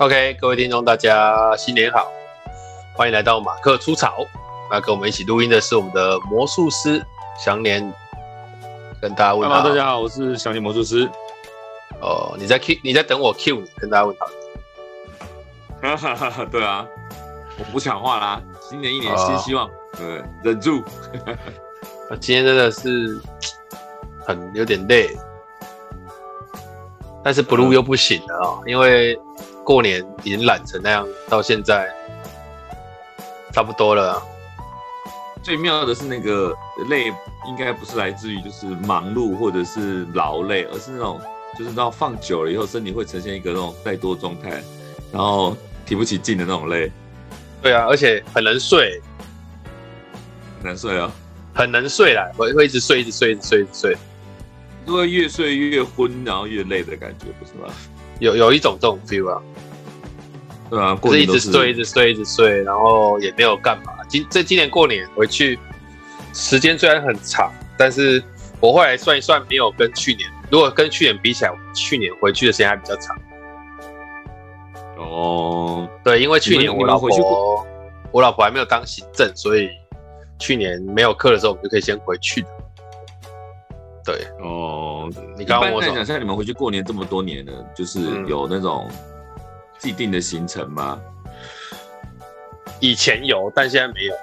OK，各位听众，大家新年好，欢迎来到马克出草。那跟我们一起录音的是我们的魔术师祥年，跟大家问好。大家好，我是祥年魔术师。哦，你在 Q，你在等我 Q 你，跟大家问好。哈哈哈，对啊，我不抢话啦。新年一年新希望，呃、哦，忍住。今天真的是很有点累，但是不录又不行了啊、哦，因为。过年已经懒成那样，到现在差不多了。最妙的是那个累，应该不是来自于就是忙碌或者是劳累，而是那种就是到放久了以后，身体会呈现一个那种怠惰状态，然后提不起劲的那种累。对啊，而且很能睡，很能睡啊，很能睡啦，会会一直睡，一直睡，一直睡，一直睡，就会越睡越昏，然后越累的感觉，不是吗？有有一种这种 feel 啊。对啊，过年是一直睡，一直睡，一直睡，然后也没有干嘛。今这今年过年回去，时间虽然很长，但是我后来算一算，没有跟去年，如果跟去年比起来，去年回去的时间还比较长。哦，对，因为去年我老婆，我老婆还没有当行政，所以去年没有课的时候，我们就可以先回去的。对，哦，你刚刚我讲，像你们回去过年这么多年了，就是有那种。既定的行程吗？以前有，但现在没有。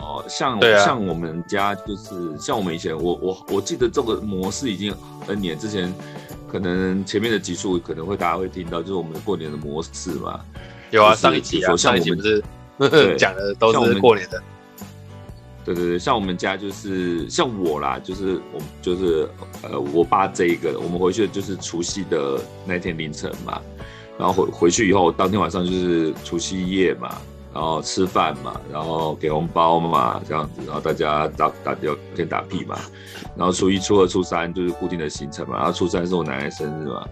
哦，像、啊、像我们家就是像我们以前，我我我记得这个模式已经 N 年之前，可能前面的集数可能会大家会听到，就是我们过年的模式嘛。有啊，上一集啊，上一集不是 讲的都是过年的。对对对，像我们家就是像我啦，就是我就是呃，我爸这一个，我们回去就是除夕的那天凌晨嘛。然后回回去以后，当天晚上就是除夕夜嘛，然后吃饭嘛，然后给红包嘛，这样子，然后大家打打聊天打屁嘛，然后初一、初二、初三就是固定的行程嘛，然后初三是我奶奶生日嘛，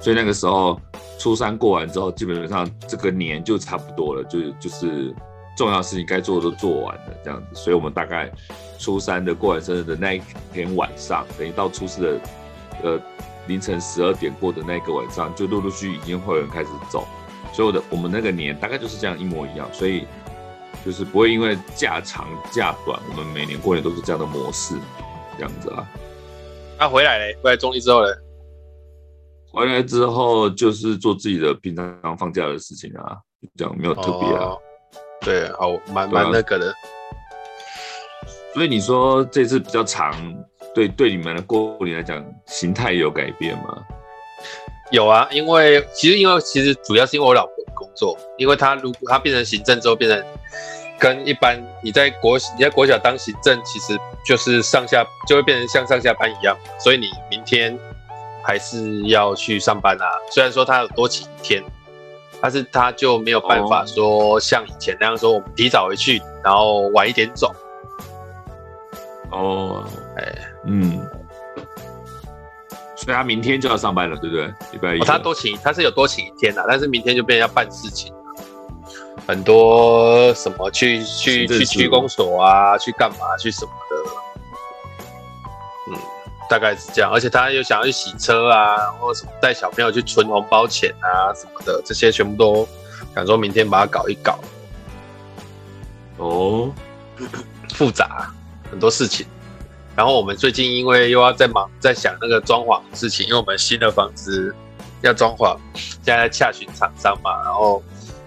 所以那个时候初三过完之后，基本上这个年就差不多了，就就是重要事情该做的都做完了这样子，所以我们大概初三的过完生日的那一天晚上，等于到初四的呃。凌晨十二点过的那个晚上，就陆陆续续已经会有人开始走，所以我的我们那个年大概就是这样一模一样，所以就是不会因为假长假短，我们每年过年都是这样的模式，这样子啊。那、啊、回来嘞，回来中立之后嘞，回来之后就是做自己的平常放假的事情啊，这样没有特别啊、哦。对，好，蛮蛮那个的。所以你说这次比较长。对对，你们的过年来讲，形态有改变吗？有啊，因为其实因为其实主要是因为我老婆工作，因为她如果她变成行政之后，变成跟一般你在国你在国小当行政，其实就是上下就会变成像上下班一样，所以你明天还是要去上班啊。虽然说她有多请一天，但是她就没有办法说像以前那样说，我们提早回去，然后晚一点走。哦，哎。嗯，所以他明天就要上班了，对不对？礼拜一，他多请，他是有多请一天的，但是明天就变成要办事情，很多什么去去去区公所啊，去干嘛去什么的，嗯，大概是这样。而且他又想要去洗车啊，然后什么带小朋友去存红包钱啊什么的，这些全部都想说明天把它搞一搞。哦，复杂，很多事情。然后我们最近因为又要在忙，在想那个装潢的事情，因为我们新的房子要装潢，现在在洽询厂商嘛，然后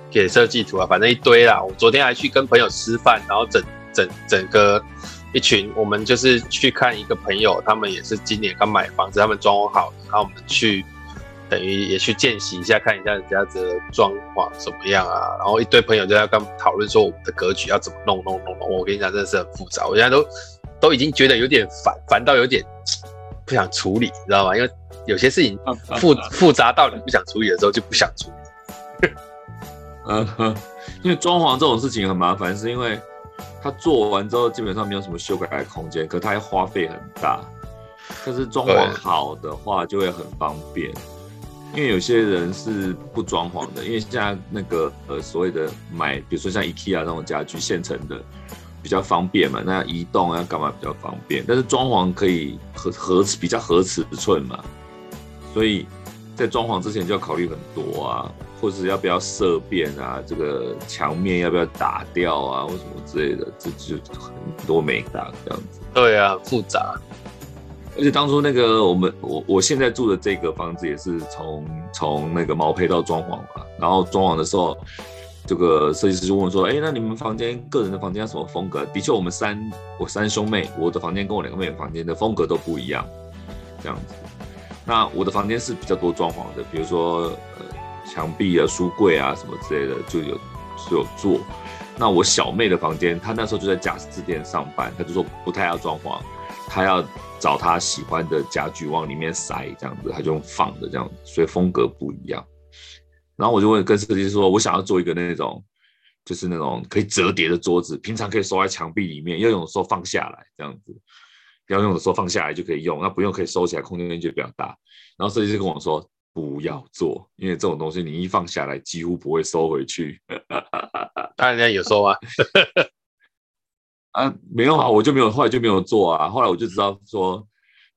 给设计图啊，反正一堆啦。我昨天还去跟朋友吃饭，然后整整整个一群，我们就是去看一个朋友，他们也是今年刚买房子，他们装潢好，然后我们去等于也去见习一下，看一下人家的装潢怎么样啊。然后一堆朋友就在跟讨论说我们的格局要怎么弄弄弄弄。我跟你讲，真的是很复杂，我现在都。都已经觉得有点烦，烦到有点 不想处理，你知道吗？因为有些事情复复杂到你不想处理的时候就不想处理。嗯哼，因为装潢这种事情很麻烦，是因为他做完之后基本上没有什么修改的空间，可他还花费很大。可是装潢好的话就会很方便，因为有些人是不装潢的，因为现在那个呃所谓的买，比如说像 IKEA 那种家具现成的。比较方便嘛，那要移动要干嘛比较方便？但是装潢可以合合比较合尺寸嘛，所以在装潢之前就要考虑很多啊，或者是要不要色变啊，这个墙面要不要打掉啊，或什么之类的，这就很多美感这样子。对啊，复杂。而且当初那个我们我我现在住的这个房子也是从从那个毛坯到装潢嘛，然后装潢的时候，这个设计师就问说：“哎，那你们房间个人的房间要什么风格？”的确，我们三我三兄妹，我的房间跟我两个妹妹房间的风格都不一样，这样子。那我的房间是比较多装潢的，比如说呃墙壁啊、书柜啊什么之类的就有就有做。那我小妹的房间，她那时候就在家饰店上班，她就说不太要装潢，她要。找她喜欢的家具往里面塞，这样子她就用放的这样，所以风格不一样。然后我就问跟设计师说，我想要做一个那种，就是那种可以折叠的桌子，平常可以收在墙壁里面，要用的时候放下来这样子，要用的时候放下来就可以用，那不用可以收起来，空间就比较大。然后设计师跟我说不要做，因为这种东西你一放下来几乎不会收回去。当然有收啊。啊，没有啊，我就没有，后来就没有做啊。后来我就知道说，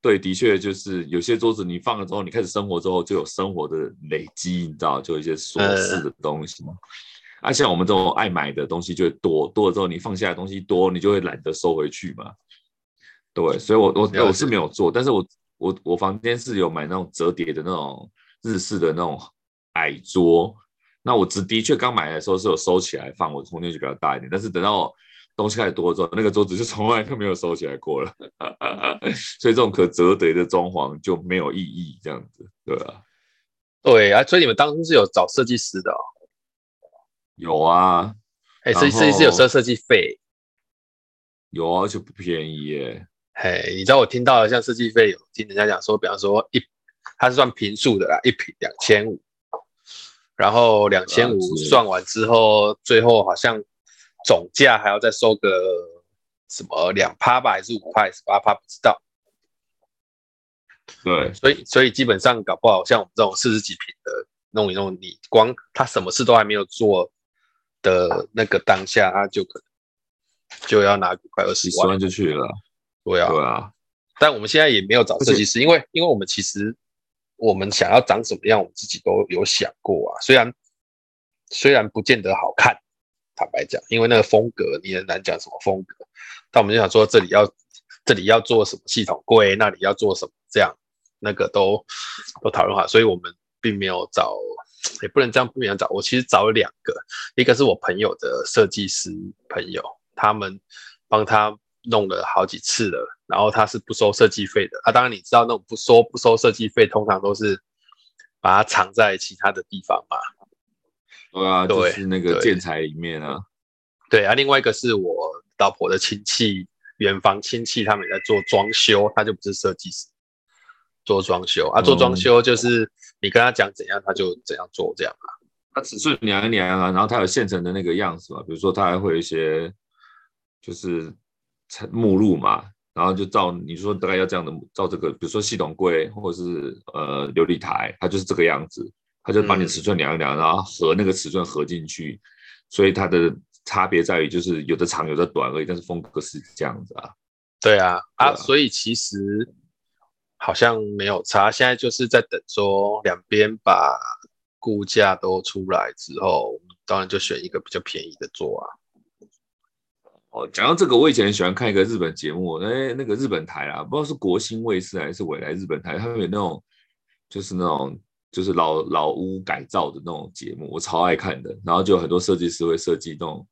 对，的确就是有些桌子你放了之后，你开始生活之后就有生活的累积，你知道，就有一些琐事的东西嘛。而、啊、像我们这种爱买的东西就会多，多了之后你放下来的东西多，你就会懒得收回去嘛。对，所以我我我是没有做，但是我我我房间是有买那种折叠的那种日式的那种矮桌。那我只的确刚买的时候是有收起来放，我的空间就比较大一点，但是等到。东西开始多了之后，那个桌子就从来就没有收起来过了，所以这种可折叠的装潢就没有意义，这样子，对啊？对啊，所以你们当初是有找设计师的哦？有啊，哎，设设计师有收设计费？有啊，而且不便宜耶。嘿，你知道我听到的像设计费有听人家讲说，比方说一，它是算平数的啦，一平两千五，然后两千五算完之后，最后好像。总价还要再收个什么两趴吧，还是五趴，还是八趴？不知道。对，所以所以基本上搞不好像我们这种四十几平的弄一弄，你光他什么事都还没有做的那个当下，他就可能就要拿快二十万，万就去了。对啊，对啊。但我们现在也没有找设计师，因为因为我们其实我们想要长什么样，我们自己都有想过啊。虽然虽然不见得好看。坦白讲，因为那个风格你很难讲什么风格，但我们就想说这里要这里要做什么系统柜，那里要做什么这样，那个都都讨论好，所以我们并没有找，也不能这样不能找。我其实找了两个，一个是我朋友的设计师朋友，他们帮他弄了好几次了，然后他是不收设计费的。啊，当然你知道那种不收不收设计费，通常都是把它藏在其他的地方嘛。对啊，就是那个建材里面啊。对，对啊，另外一个是我老婆的亲戚，远房亲戚，他们也在做装修，他就不是设计师，做装修啊，做装修就是你跟他讲怎样，他就怎样做这样啊。他尺寸量一量啊，然后他有现成的那个样子嘛，比如说他还会有一些就是目录嘛，然后就照你说大概要这样的，照这个，比如说系统柜或者是呃琉璃台，它就是这个样子。他就把你尺寸量一量，然后和那个尺寸合进去，所以它的差别在于就是有的长有的短而已，但是风格是这样子啊。对啊，啊，所以其实好像没有差，现在就是在等说两边把估价都出来之后，当然就选一个比较便宜的做啊。哦，讲到这个，我以前很喜欢看一个日本节目，哎，那个日本台啊，不知道是国新卫视还是未来日本台，他们有那种就是那种。就是老老屋改造的那种节目，我超爱看的。然后就有很多设计师会设计那种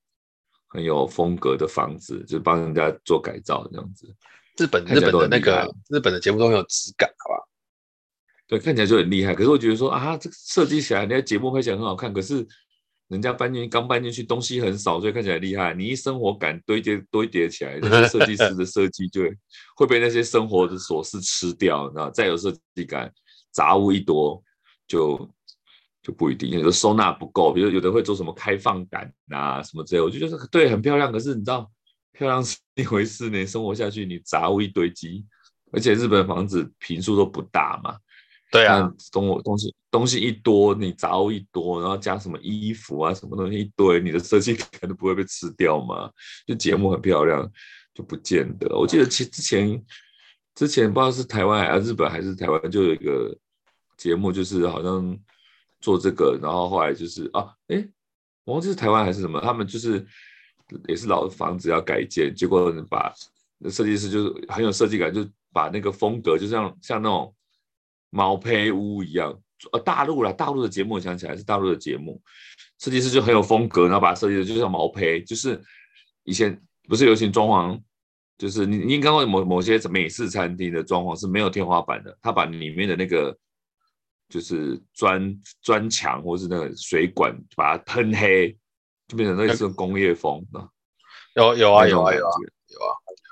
很有风格的房子，就帮人家做改造这样子。日本日本的那个日本的节目都很有质感，好吧？对，看起来就很厉害。可是我觉得说啊，这个设计起来，那节目看起来很好看。可是人家搬进刚搬进去，东西很少，所以看起来厉害。你一生活感堆叠堆叠起来，那些设计师的设计就会被那些生活的琐事吃掉。然后再有设计感，杂物一多。就就不一定，有的收纳不够，比如有的会做什么开放感啊什么之类，我就觉得对，很漂亮。可是你知道，漂亮是一回事，你生活下去，你杂物一堆积，而且日本房子平数都不大嘛。对啊，东东西东西一多，你杂物一多，然后加什么衣服啊什么东西一堆，你的设计感都不会被吃掉嘛。就节目很漂亮，就不见得。我记得其之前之前不知道是台湾还是日本还是台湾，就有一个。节目，就是好像做这个，然后后来就是啊，哎，我忘记是台湾还是什么，他们就是也是老房子要改建，结果把设计师就是很有设计感，就把那个风格就像像那种毛坯屋一样，呃，大陆啦，大陆的节目我想起来是大陆的节目，设计师就很有风格，然后把它设计的就像毛坯，就是以前不是流行装潢。就是你，你看过某某些美式餐厅的装潢是没有天花板的，他把里面的那个就是砖砖墙或是那个水管把它喷黑，就变成类似工业风有有啊有啊有啊有啊，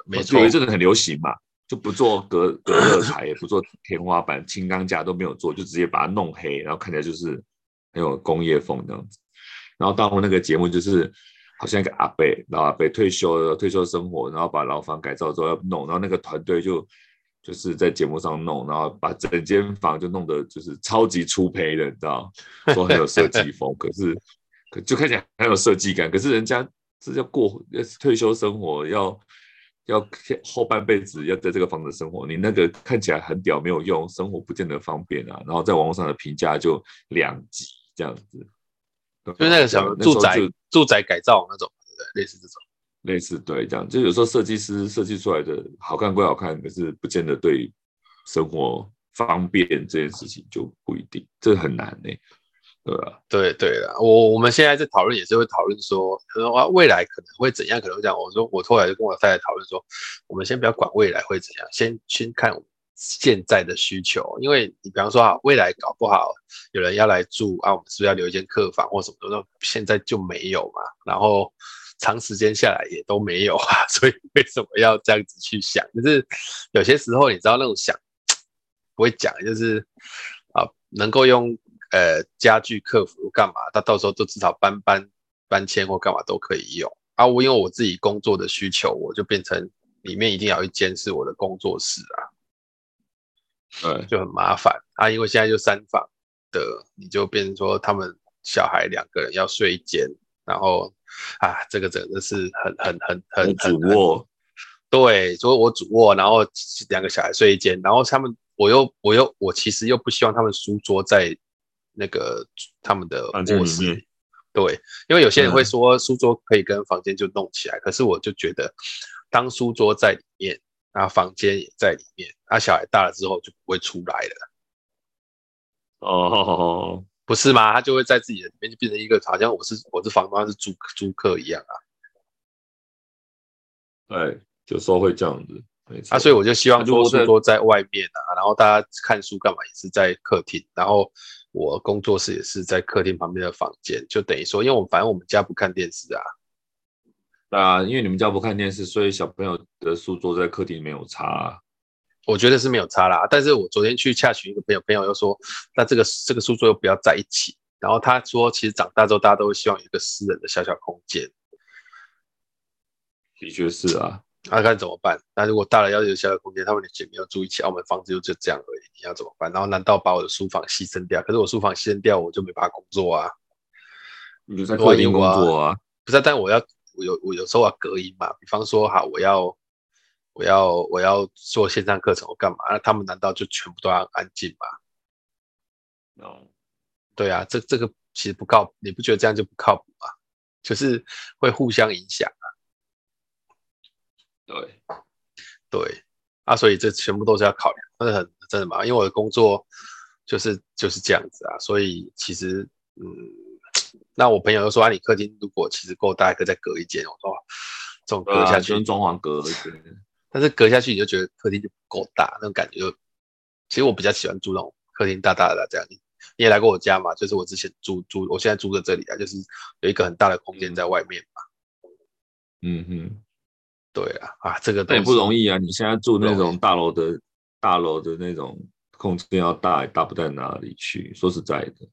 没错，有一阵子很流行嘛，就不做隔隔热材，也不做天花板，轻钢架都没有做，就直接把它弄黑，然后看起来就是很有工业风这样子。然后到那个节目就是。好像一个阿伯，老阿伯退休了，退休生活，然后把牢房改造之后要弄，然后那个团队就就是在节目上弄，然后把整间房就弄得就是超级粗胚的，你知道，说很有设计风，可是可就看起来很有设计感，可是人家是要过退休生活，要要后半辈子要在这个房子生活，你那个看起来很屌没有用，生活不见得方便啊，然后在网络上的评价就两极这样子。就是那个什么住宅住宅改造那种，对，类似这种，类似对这样，就有时候设计师设计出来的好看归好看，可是不见得对生活方便这件事情就不一定，这很难呢、欸，对吧？对对了，我我们现在在讨论也是会讨论说，可能未来可能会怎样，可能会这样。我说我后来就跟我太太讨论说，我们先不要管未来会怎样，先先看我。现在的需求，因为你比方说啊，未来搞不好有人要来住啊，我们是不是要留一间客房或什么的？那现在就没有嘛，然后长时间下来也都没有啊，所以为什么要这样子去想？就是有些时候你知道那种想不会讲，就是啊，能够用呃家具克服干嘛？他到时候都至少搬搬搬迁或干嘛都可以用啊。我因为我自己工作的需求，我就变成里面一定要一间是我的工作室啊。对，就很麻烦啊，因为现在就三房的，你就变成说他们小孩两个人要睡一间，然后啊，这个真的是很很很很主卧，对，所以我主卧，然后两个小孩睡一间，然后他们我又我又我其实又不希望他们书桌在那个他们的卧室，对，因为有些人会说书桌可以跟房间就弄起来，可是我就觉得当书桌在里面。然后房间也在里面，他小孩大了之后就不会出来了。哦，不是吗？他就会在自己的里面，就变成一个好像我是我是房东，是租租客一样啊。对，有时候会这样子。没错。啊，所以我就希望说书桌在外面啊，然后大家看书干嘛也是在客厅，然后我工作室也是在客厅旁边的房间，就等于说，因为我们反正我们家不看电视啊。啊，因为你们家不看电视，所以小朋友的书桌在客厅没有差啊。我觉得是没有差啦，但是我昨天去洽询一个朋友，朋友又说，那这个这个书桌又不要在一起。然后他说，其实长大之后大家都会希望有一个私人的小小空间。的确是啊，那该怎么办？那如果大了要有小小空间，他们的姐妹要住一起，澳门房子就就这样而已，你要怎么办？然后难道把我的书房牺牲掉？可是我书房牺牲掉，我就没办法工作啊。你就在客厅工作啊？不是，但我要。我有我有时候要隔音嘛，比方说哈，我要我要我要做线上课程，我干嘛？那他们难道就全部都要安静吗？No，对啊，这这个其实不靠谱，你不觉得这样就不靠谱吗？就是会互相影响啊。对对啊，所以这全部都是要考量，真的很真的嘛，因为我的工作就是就是这样子啊，所以其实嗯。那我朋友又说啊，你客厅如果其实够大，可以再隔一间。我说这种隔下去，跟装潢隔一间，但是隔下去你就觉得客厅就不够大，那种感觉就。其实我比较喜欢住那种客厅大大的这样。你你也来过我家嘛？就是我之前住住，我现在住的这里啊，就是有一个很大的空间在外面嘛。嗯哼，对啊，啊这个也不容易啊。你现在住那种大楼的大楼的那种空间要大，也大不到哪里去。说实在的，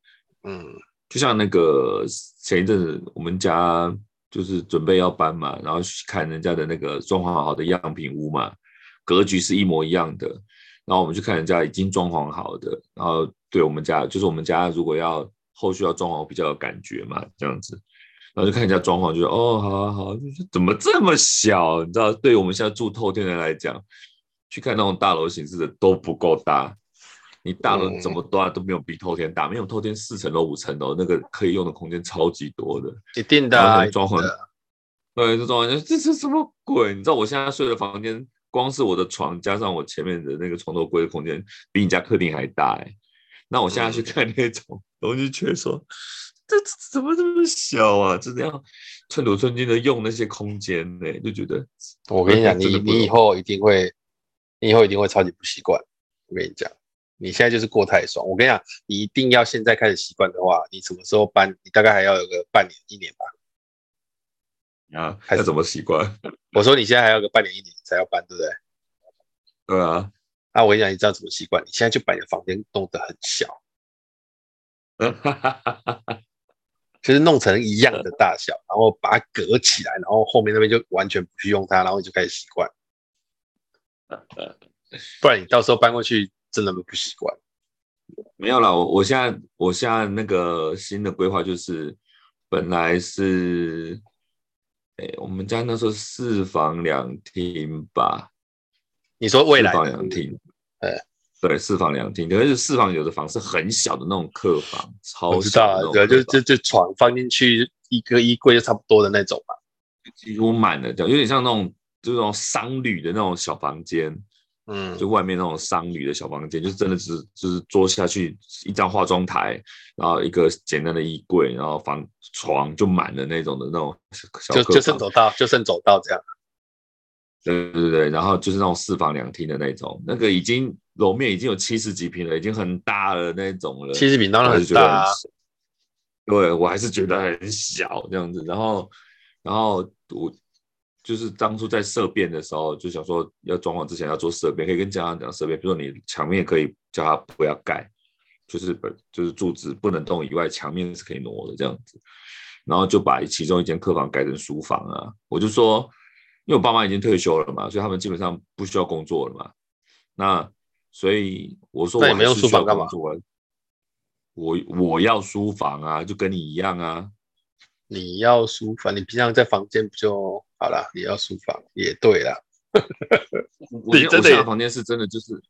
嗯。就像那个前一阵子，我们家就是准备要搬嘛，然后去看人家的那个装潢好的样品屋嘛，格局是一模一样的。然后我们去看人家已经装潢好的，然后对我们家，就是我们家如果要后续要装潢，比较有感觉嘛，这样子。然后就看人家装潢，就说哦，好好好，怎么这么小？你知道，对我们现在住透天的来讲，去看那种大楼形式的都不够大。你大了怎么多都没有比透天大，没有透天四层楼五层楼那个可以用的空间超级多的，一定的、啊，装潢，对，这装潢这是什么鬼？你知道我现在睡的房间，光是我的床加上我前面的那个床头柜的空间，比你家客厅还大哎。那我现在去看那种东西，却说这怎么这么小啊？真的要寸土寸金的用那些空间呢？就觉得，我跟你讲，你你以后一定会，你以后一定会超级不习惯。我跟你讲。你现在就是过太爽，我跟你讲，你一定要现在开始习惯的话，你什么时候搬？你大概还要有个半年、一年吧。啊，还是怎么习惯？我说你现在还要个半年、一年才要搬，对不对？对啊。那我跟你讲，你知道怎么习惯？你现在就把你的房间弄得很小，就是弄成一样的大小，然后把它隔起来，然后后面那边就完全不去用它，然后你就开始习惯。不然你到时候搬过去。真的不习惯，没有啦，我我现在我现在那个新的规划就是，本来是，哎，我们家那时候四房两厅吧。你说未来？四房两厅，哎，对，四房两厅，可是四房有的房是很小的那种客房，超小的，对，就就就床放进去一个衣柜就差不多的那种吧，几乎满了，这样有点像那种就是那种商旅的那种小房间。嗯，就外面那种商旅的小房间，就是真的是就是坐下去一张化妆台，然后一个简单的衣柜，然后房床就满了那种的那种小，就就剩走道，就剩走道这样。对对对，然后就是那种四房两厅的那种，那个已经楼面已经有七十几平了，已经很大了那种了。七十平当然很大啊。对，我还是觉得很小这样子，然后然后我。就是当初在色变的时候，就想说要装潢之前要做色变，可以跟家长讲色变，比如说你墙面可以叫他不要盖，就是本就是柱子不能动以外，墙面是可以挪的这样子。然后就把其中一间客房改成书房啊。我就说，因为我爸妈已经退休了嘛，所以他们基本上不需要工作了嘛。那所以我说我还是需要工作，我我要书房啊，就跟你一样啊。你要书房，你平常在房间不就好了？你要书房也对啦。我我现在房间是真的就是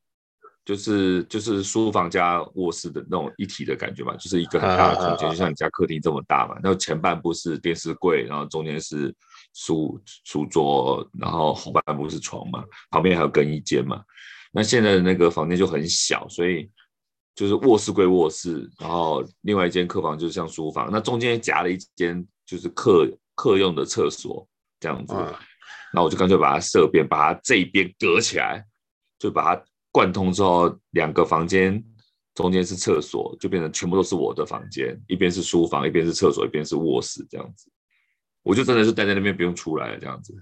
就是就是书房加卧室的那种一体的感觉嘛，就是一个很大的空间，啊啊啊啊就像你家客厅这么大嘛。然后前半部是电视柜，然后中间是书书桌，然后后半部是床嘛，旁边还有更衣间嘛。那现在的那个房间就很小，所以。就是卧室归卧室，然后另外一间客房就是像书房，那中间夹了一间就是客客用的厕所这样子，那、嗯、我就干脆把它设变，把它这一边隔起来，就把它贯通之后，两个房间中间是厕所，就变成全部都是我的房间，一边是书房，一边是厕所，一边是卧室这样子，我就真的是待在那边不用出来了这样子。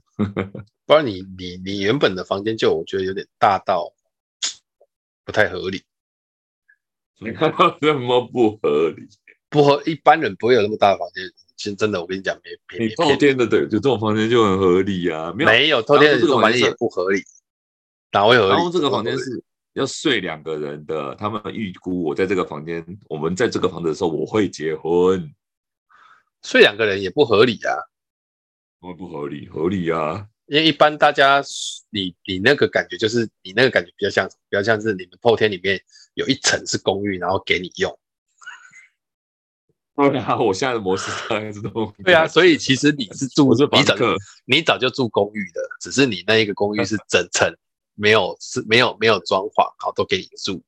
不然你你你原本的房间就我觉得有点大到不太合理。你看到这么不合理？不合，一般人不会有那么大的房间。其实真的，我跟你讲，没没。你透天的对，就这种房间就很合理啊。没有，没有透天的这种房间也不合理。哪会合理？然后这个房间是要睡两个人的。他们预估我在这个房间，我们在这个房子的时候，我会结婚。睡两个人也不合理啊。不不合理，合理啊。因为一般大家，你你那个感觉就是你那个感觉比较像，比较像是你们后天里面有一层是公寓，然后给你用。对啊，我现在的模式大概是这种。对啊，所以其实你是住是你早你早就住公寓的，只是你那一个公寓是整层没有是没有没有装潢，好都给你住。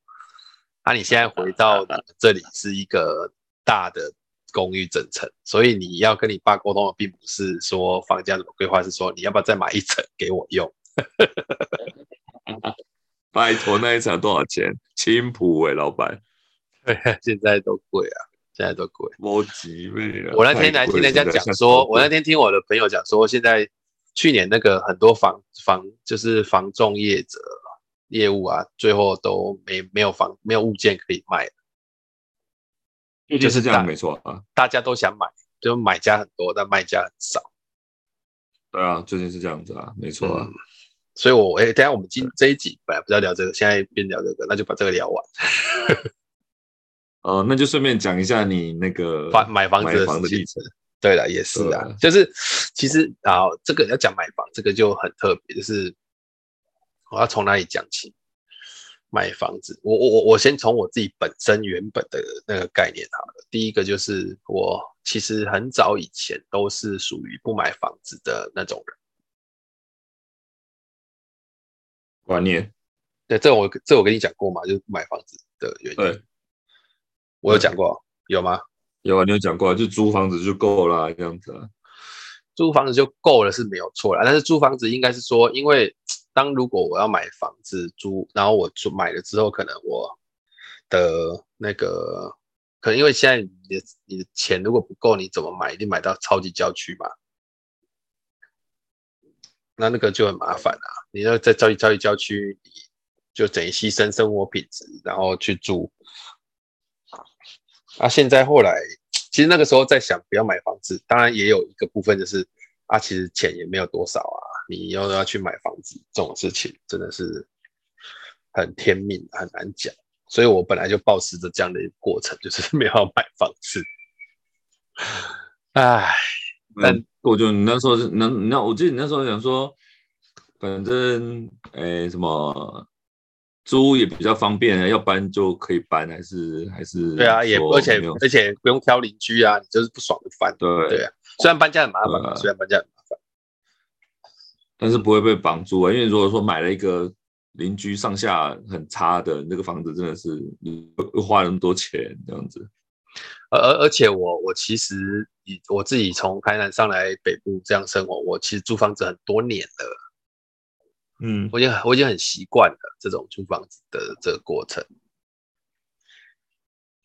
啊，你现在回到你们这里是一个大的。公寓整层，所以你要跟你爸沟通的，并不是说房价怎么规划，是说你要不要再买一层给我用？拜托，那一层多少钱？青浦哎，老板。对，现在都贵啊，现在都贵。我几倍了？我那天来听人家讲说，我那天听我的朋友讲说，现在去年那个很多房房就是房仲业者业务啊，最后都没没有房没有物件可以卖。就是这样，没错啊。大家都想买，就买家很多，但卖家很少。对啊，最近是这样子啊，没错啊。嗯、所以我，我、欸、哎，等下我们今这一集本来不是要聊这个，现在边聊这个，那就把这个聊完。哦、呃，那就顺便讲一下你那个房买房子的历程。对了，也是啊，啊就是其实啊，这个要讲买房，这个就很特别，就是我要从哪里讲起？买房子，我我我我先从我自己本身原本的那个概念好了。第一个就是我其实很早以前都是属于不买房子的那种人。观念，对，这我这我跟你讲过嘛，就是不买房子的原因。对，我有讲过，有吗？有啊，你有讲过，就租房子就够了这样子。租房子就够了是没有错啦，但是租房子应该是说，因为。当如果我要买房子租，然后我租买了之后，可能我的那个，可能因为现在你的你的钱如果不够，你怎么买？一定买到超级郊区嘛？那那个就很麻烦啊！你要在超级超级郊区，你就等于牺牲生活品质，然后去住。啊，现在后来，其实那个时候在想不要买房子，当然也有一个部分就是啊，其实钱也没有多少啊。你又要去买房子这种事情，真的是很天命，很难讲。所以我本来就抱持着这样的一个过程，就是 没有要买房子。唉，但我就你那时候是那那，我记得你那时候想说，反正哎、欸、什么租也比较方便，要搬就可以搬，还是还是对啊，也而且而且不用挑邻居啊，你就是不爽就搬。对对啊，虽然搬家很麻烦，啊、虽然搬家很麻烦。但是不会被绑住啊，因为如果说买了一个邻居上下很差的那个房子，真的是你会花那么多钱这样子。而而而且我我其实以我自己从台南上来北部这样生活，我其实租房子很多年了。嗯，我已经我已经很习惯了这种租房子的这个过程。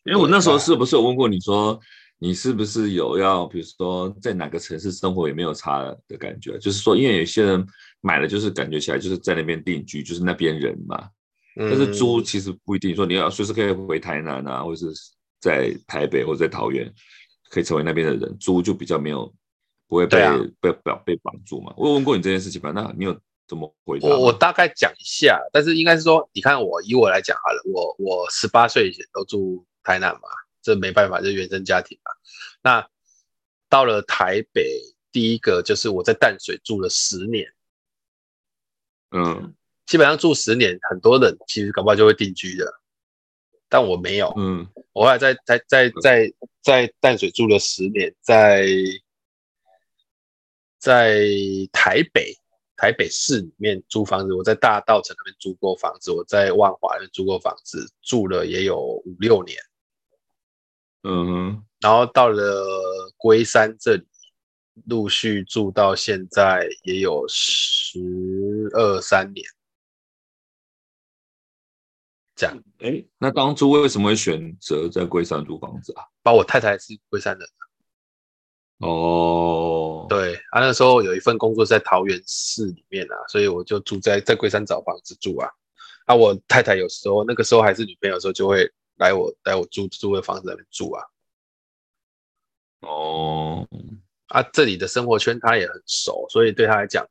因为我那时候是不是有问过你说？你是不是有要，比如说在哪个城市生活也没有差的感觉？就是说，因为有些人买了就是感觉起来就是在那边定居，就是那边人嘛。但是租其实不一定说你要随时可以回台南啊，或者是在台北或者在桃园可以成为那边的人，租就比较没有不会被、啊、被绑被绑住嘛。我有问过你这件事情吧？那你有怎么回答？我我大概讲一下，但是应该是说，你看我以我来讲好了，我我十八岁以前都住台南嘛。这没办法，这原生家庭嘛。那到了台北，第一个就是我在淡水住了十年，嗯，基本上住十年，很多人其实搞不好就会定居的，但我没有，嗯，我后来在在在在在淡水住了十年，在在台北台北市里面租房子，我在大道城那边租过房子，我在万华那边租过房子，住了也有五六年。嗯哼，然后到了龟山这里，陆续住到现在也有十二三年，这样。哎，那当初为什么会选择在龟山租房子啊？把我太太是龟山人。哦，对，啊，那时候有一份工作在桃园市里面啊，所以我就住在在龟山找房子住啊。啊，我太太有时候那个时候还是女朋友的时候就会。来我来我租租的房子那边住啊，哦，啊，这里的生活圈他也很熟，所以对他来讲，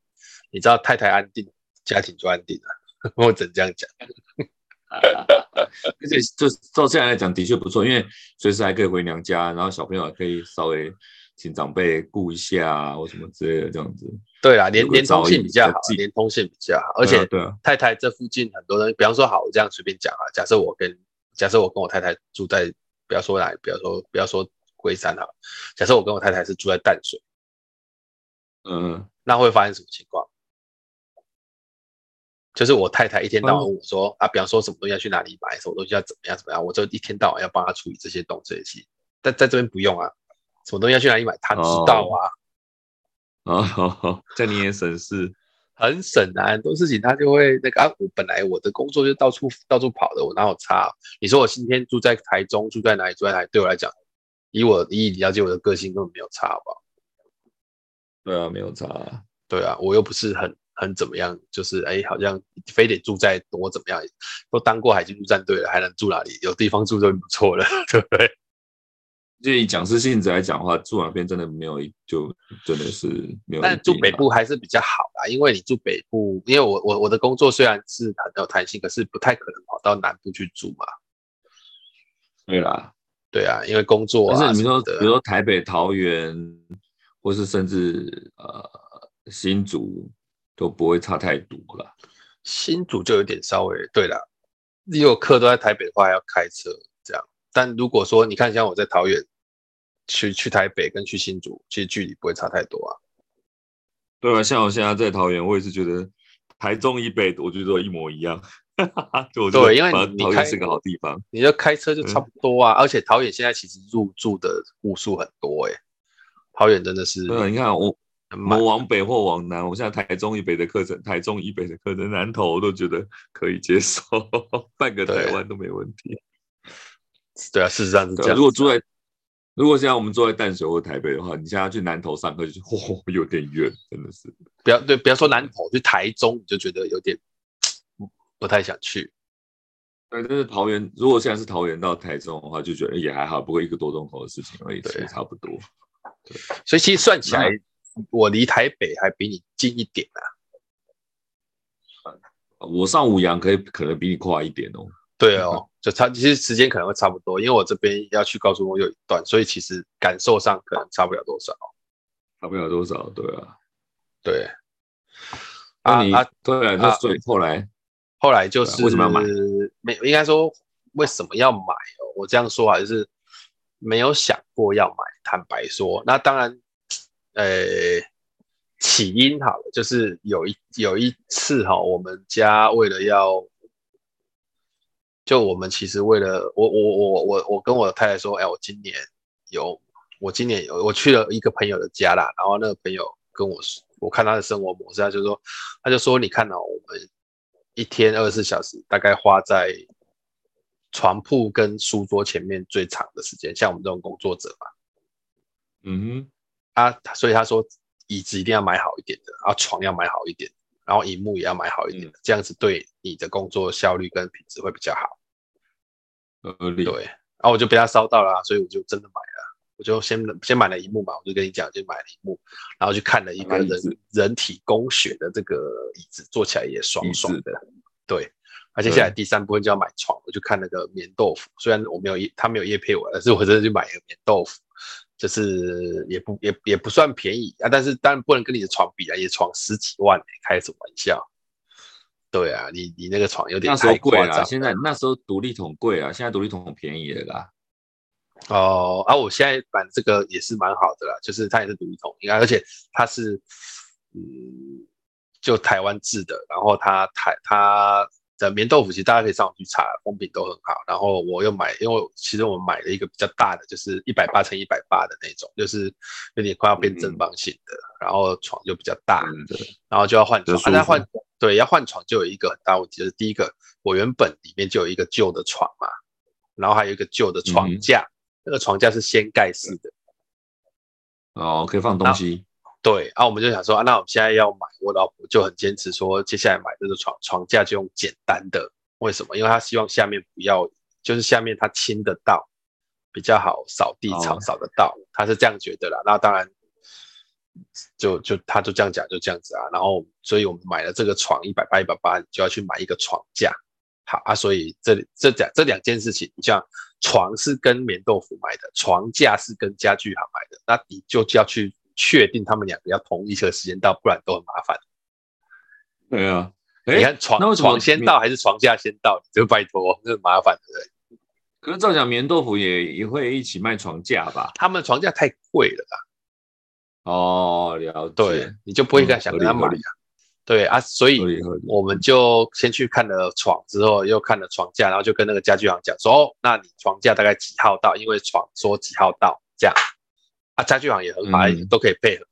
你知道太太安定，家庭就安定了，我只能这样讲。而且就照这样来讲，的确不错，因为随时还可以回娘家，然后小朋友还可以稍微请长辈顾一下啊，或什么之类的这样子。对啦，连连通性比较好，连通性比较好，而且太太这附近很多人，比方说好，我这样随便讲啊，假设我跟假设我跟我太太住在，不要说哪，不要说不要说龟山啊。假设我跟我太太是住在淡水，嗯，那会发生什么情况？就是我太太一天到晚问我说、嗯、啊，比方说什么东西要去哪里买，什么东西要怎么样怎么样，我就一天到晚要帮她处理这些东西去。但在这边不用啊，什么东西要去哪里买，他知道啊。哦，这样你也省事。很省啊，很多事情他就会那个啊。我本来我的工作就到处到处跑的，我哪有差啊？你说我今天住在台中，住在哪里？住在哪里？对我来讲，以我以你了解我的个性，根本没有差，好不好？对啊，没有差啊。对啊，我又不是很很怎么样，就是哎，好像非得住在多怎么样？都当过海军陆战队了，还能住哪里？有地方住就不错了，对不对？就以讲师性质来讲的话，住哪边真的没有，就真的是没有。但住北部还是比较好啦，因为你住北部，因为我我我的工作虽然是很有弹性，可是不太可能跑到南部去住嘛。对啦，对啊，因为工作啊。但是你说，比如说台北、桃园，或是甚至呃新竹，都不会差太多了。新竹就有点稍微对啦。如果课都在台北的话，还要开车。但如果说你看，像我在桃园去去台北跟去新竹，其实距离不会差太多啊。对啊，像我现在在桃园，我也是觉得台中以北，我觉得都一模一样。对，因为你桃园是个好地方，你就开车就差不多啊。嗯、而且桃园现在其实入住的户数很多哎、欸，桃园真的是。对，你看我我往北或往南，我现在台中以北的课程，台中以北的课程，南投我都觉得可以接受，半个台湾都没问题。对啊，事实上是这样。如果住在，如果现在我们住在淡水或台北的话，你现在要去南投上课，就嚯有点远，真的是。不要对，不要说南投，去台中你就觉得有点不太想去。对，但是桃园，如果现在是桃园到台中的话，就觉得也还好，不过一个多钟头的事情而已，其实差不多。对，所以其实算起来，我离台北还比你近一点啊。我上五羊可以可能比你快一点哦。对哦，就差其实时间可能会差不多，因为我这边要去高速公路有一段，所以其实感受上可能差不了多少，差不了多少，对啊，对。啊啊，对啊，那所以后来后来就是为什么要买？没应该说为什么要买哦？我这样说还是没有想过要买，坦白说，那当然，呃，起因好了，就是有一有一次哈，我们家为了要。就我们其实为了我我我我我跟我太太说，哎，我今年有我今年有我去了一个朋友的家啦，然后那个朋友跟我说，我看他的生活模式，他就说，他就说，你看到我们一天二十四小时大概花在床铺跟书桌前面最长的时间，像我们这种工作者嘛，嗯哼，啊，所以他说椅子一定要买好一点的，然后床要买好一点，然后荧幕也要买好一点的，嗯、这样子对你的工作效率跟品质会比较好。对，然后我就被他烧到了，所以我就真的买了。我就先先买了一幕嘛，我就跟你讲，就买了一幕，然后去看了一个人人体工学的这个椅子，坐起来也爽爽的。对，那接下来第三部分就要买床，我就看那个棉豆腐。虽然我没有他没有叶配我，但是我真的去买了棉豆腐，就是也不也也不算便宜啊，但是当然不能跟你的床比啊，你的床十几万，开什么玩笑？对啊，你你那个床有点太贵了。现在那时候独立桶贵啊，现在独立桶很便宜了啦。哦，啊，我现在买这个也是蛮好的啦，就是它也是独立桶，应该而且它是嗯，就台湾制的，然后它台它的棉豆腐其实大家可以上网去查，风评都很好。然后我又买，因为其实我们买了一个比较大的，就是一百八乘一百八的那种，就是有点快要变正方形的，嗯、然后床就比较大，嗯、然后就要换床，啊，换。对，要换床就有一个很大问题，就是第一个，我原本里面就有一个旧的床嘛，然后还有一个旧的床架，嗯、那个床架是掀盖式的，哦，可以放东西。对，啊、我们就想说，啊，那我们现在要买，我老婆就很坚持说，接下来买这个床床架就用简单的，为什么？因为她希望下面不要，就是下面她亲得到，比较好扫地扫扫得到，她、哦、是这样觉得啦。那当然。就就他就这样讲，就这样子啊，然后所以我们买了这个床一百八一百八，你就要去买一个床架，好啊，所以这里这两这两件事情，你像床是跟棉豆腐买的，床架是跟家具行买的，那你就要去确定他们两个要同一个时间到，不然都很麻烦。对啊，你看床床先到还是床架先到，你就拜托，这很麻烦的。可是照讲棉豆腐也也会一起卖床架吧？他们床架太贵了啦。哦，了解，对，你就不会再想跟他买啊，对啊，所以我们就先去看了床，之后又看了床架，然后就跟那个家具行讲说，哦，那你床架大概几号到？因为床说几号到，这样啊，家具行也很好，嗯、都可以配合。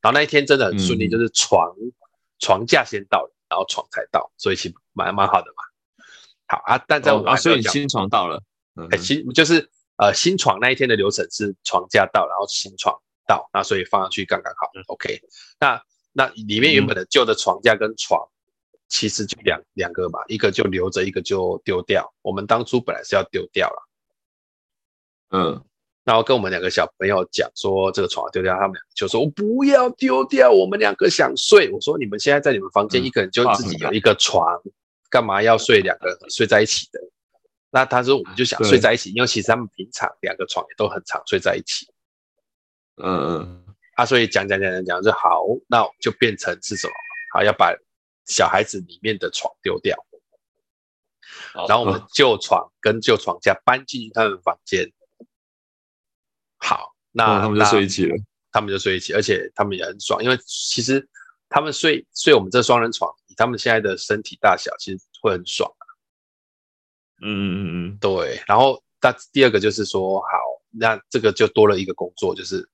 然后那一天真的很顺利，就是床、嗯、床架先到，然后床才到，所以其实蛮蛮好的嘛。好啊，但在我们、哦、啊，所以你新床到了，哎、嗯，新就是呃新床那一天的流程是床架到，然后新床。到那所以放上去刚刚好，OK 那。那那里面原本的旧的床架跟床，其实就两两个嘛，一个就留着，一个就丢掉。我们当初本来是要丢掉了，嗯，然后跟我们两个小朋友讲说这个床要丢掉，他们就说我不要丢掉，我们两个想睡。我说你们现在在你们房间，一个人就自己有一个床，干嘛要睡两个人睡在一起的？那他说我们就想睡在一起，因为其实他们平常两个床也都很常睡在一起。嗯嗯，啊，所以讲讲讲讲讲就好，那就变成是什么？好，要把小孩子里面的床丢掉。然后我们旧床跟旧床架搬进去他们房间。好，那、哦、他们就睡一起了。他们就睡一起，而且他们也很爽，因为其实他们睡睡我们这双人床，以他们现在的身体大小，其实会很爽、啊。嗯嗯嗯嗯，对。然后，那第二个就是说，好，那这个就多了一个工作，就是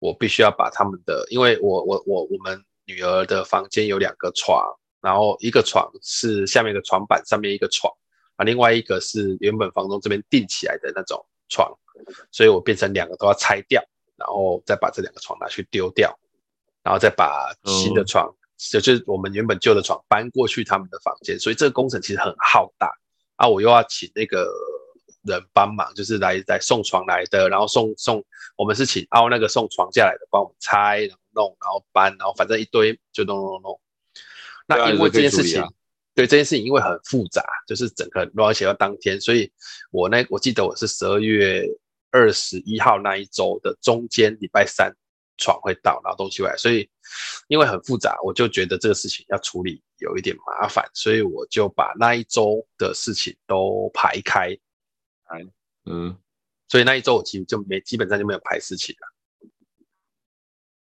我必须要把他们的，因为我我我我们女儿的房间有两个床，然后一个床是下面一个床板，上面一个床啊，另外一个是原本房东这边订起来的那种床，所以我变成两个都要拆掉。然后再把这两个床拿去丢掉，然后再把新的床，就、嗯、就是我们原本旧的床搬过去他们的房间，所以这个工程其实很浩大啊！我又要请那个人帮忙，就是来来送床来的，然后送送我们是请凹那个送床下来的帮我们拆，然后弄，然后搬，然后反正一堆就弄弄弄。那因为这件事情，对这件事情因为很复杂，就是整个乱写到当天，所以我那我记得我是十二月。二十一号那一周的中间，礼拜三床会到，然后东西回来，所以因为很复杂，我就觉得这个事情要处理有一点麻烦，所以我就把那一周的事情都排开。嗯，所以那一周我其实就没基本上就没有排事情了。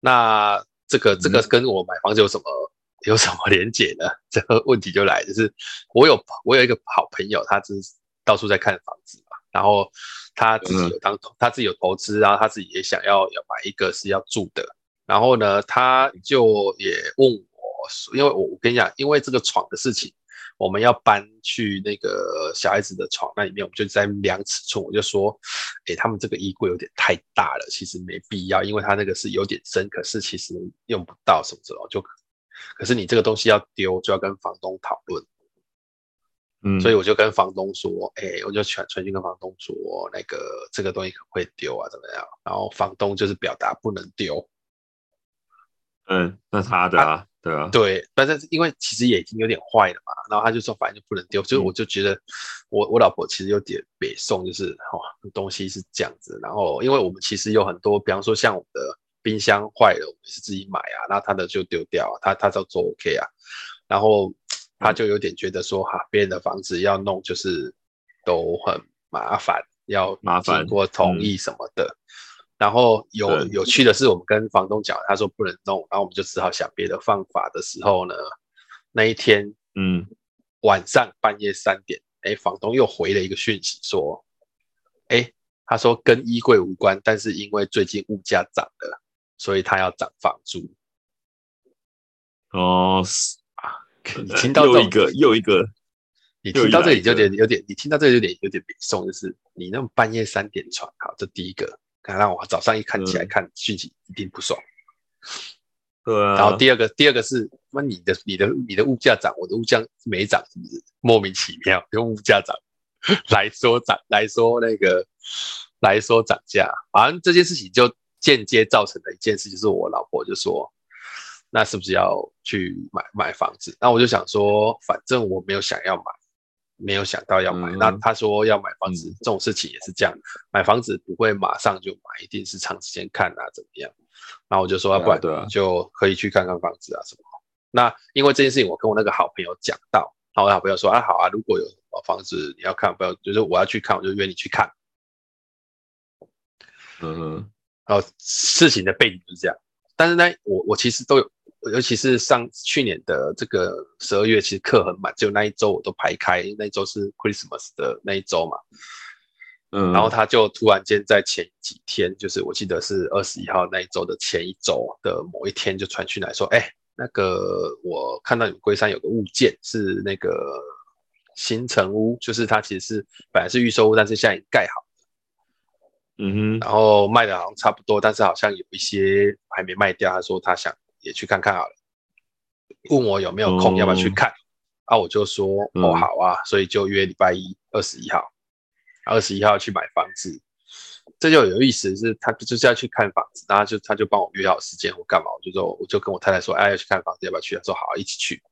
那这个这个跟我买房子有什么有什么连结呢？这个问题就来，就是我有我有一个好朋友，他就是到处在看房子嘛，然后。他自己有当投，他自己有投资，然后他自己也想要要买一个是要住的，然后呢，他就也问我，因为我我跟你讲，因为这个床的事情，我们要搬去那个小孩子的床那里面，我们就在量尺寸，我就说，哎，他们这个衣柜有点太大了，其实没必要，因为他那个是有点深，可是其实用不到什么时候就，可是你这个东西要丢，就要跟房东讨论。嗯，所以我就跟房东说，哎、欸，我就传传讯跟房东说，那个这个东西可不可以丢啊？怎么样？然后房东就是表达不能丢。嗯，那他的啊，啊对啊，对，但是因为其实也已经有点坏了嘛，然后他就说反正就不能丢，所以我就觉得我我老婆其实有点北宋，就是哇，东西是这样子。然后因为我们其实有很多，比方说像我们的冰箱坏了，我们是自己买啊，那他的就丢掉啊，他他就做 OK 啊，然后。他就有点觉得说哈，别人的房子要弄就是都很麻烦，要麻烦过同意什么的。嗯、然后有有趣的是，我们跟房东讲，他说不能弄，然后我们就只好想别的方法的时候呢，那一天，嗯，晚上半夜三点，哎，房东又回了一个讯息说，哎，他说跟衣柜无关，但是因为最近物价涨了，所以他要涨房租。哦。你听到这一个又一个，你听到这里就有点有点，你听到这里有点有点北宋，就是你那种半夜三点传，好，这第一个，看让我早上一看起来看讯息一定不爽。对啊。然后第二个，第二个是，那你的你的你的物价涨，我的物价没涨，是不是莫名其妙用物价涨 来说涨来说那个来说涨价？反正这件事情就间接造成的一件事，就是我老婆就说。那是不是要去买买房子？那我就想说，反正我没有想要买，没有想到要买。嗯、那他说要买房子，嗯、这种事情也是这样，买房子不会马上就买，一定是长时间看啊，怎么样？那我就说，要不然就可以去看看房子啊什么。那因为这件事情，我跟我那个好朋友讲到，然后我好朋友说，啊好啊，如果有什么房子你要看，不要就是我要去看，我就约你去看。嗯哼，然后事情的背景就是这样，但是呢，我我其实都有。尤其是上去年的这个十二月，其实课很满，就那一周我都排开，那一周是 Christmas 的那一周嘛。嗯，然后他就突然间在前几天，就是我记得是二十一号那一周的前一周的某一天，就传讯来说，哎，那个我看到你们龟山有个物件是那个新城屋，就是它其实是本来是预售屋，但是现在已经盖好。嗯哼，然后卖的好像差不多，但是好像有一些还没卖掉。他说他想。也去看看好了，问我有没有空，要不要去看？啊，我就说哦，好啊，所以就约礼拜一二十一号，二十一号去买房子。这就有意思，是他就是要去看房子，然后就他就帮我约好时间我干嘛，我就说我就跟我太太说，哎，要去看房子，要不要去？他说好，一起去。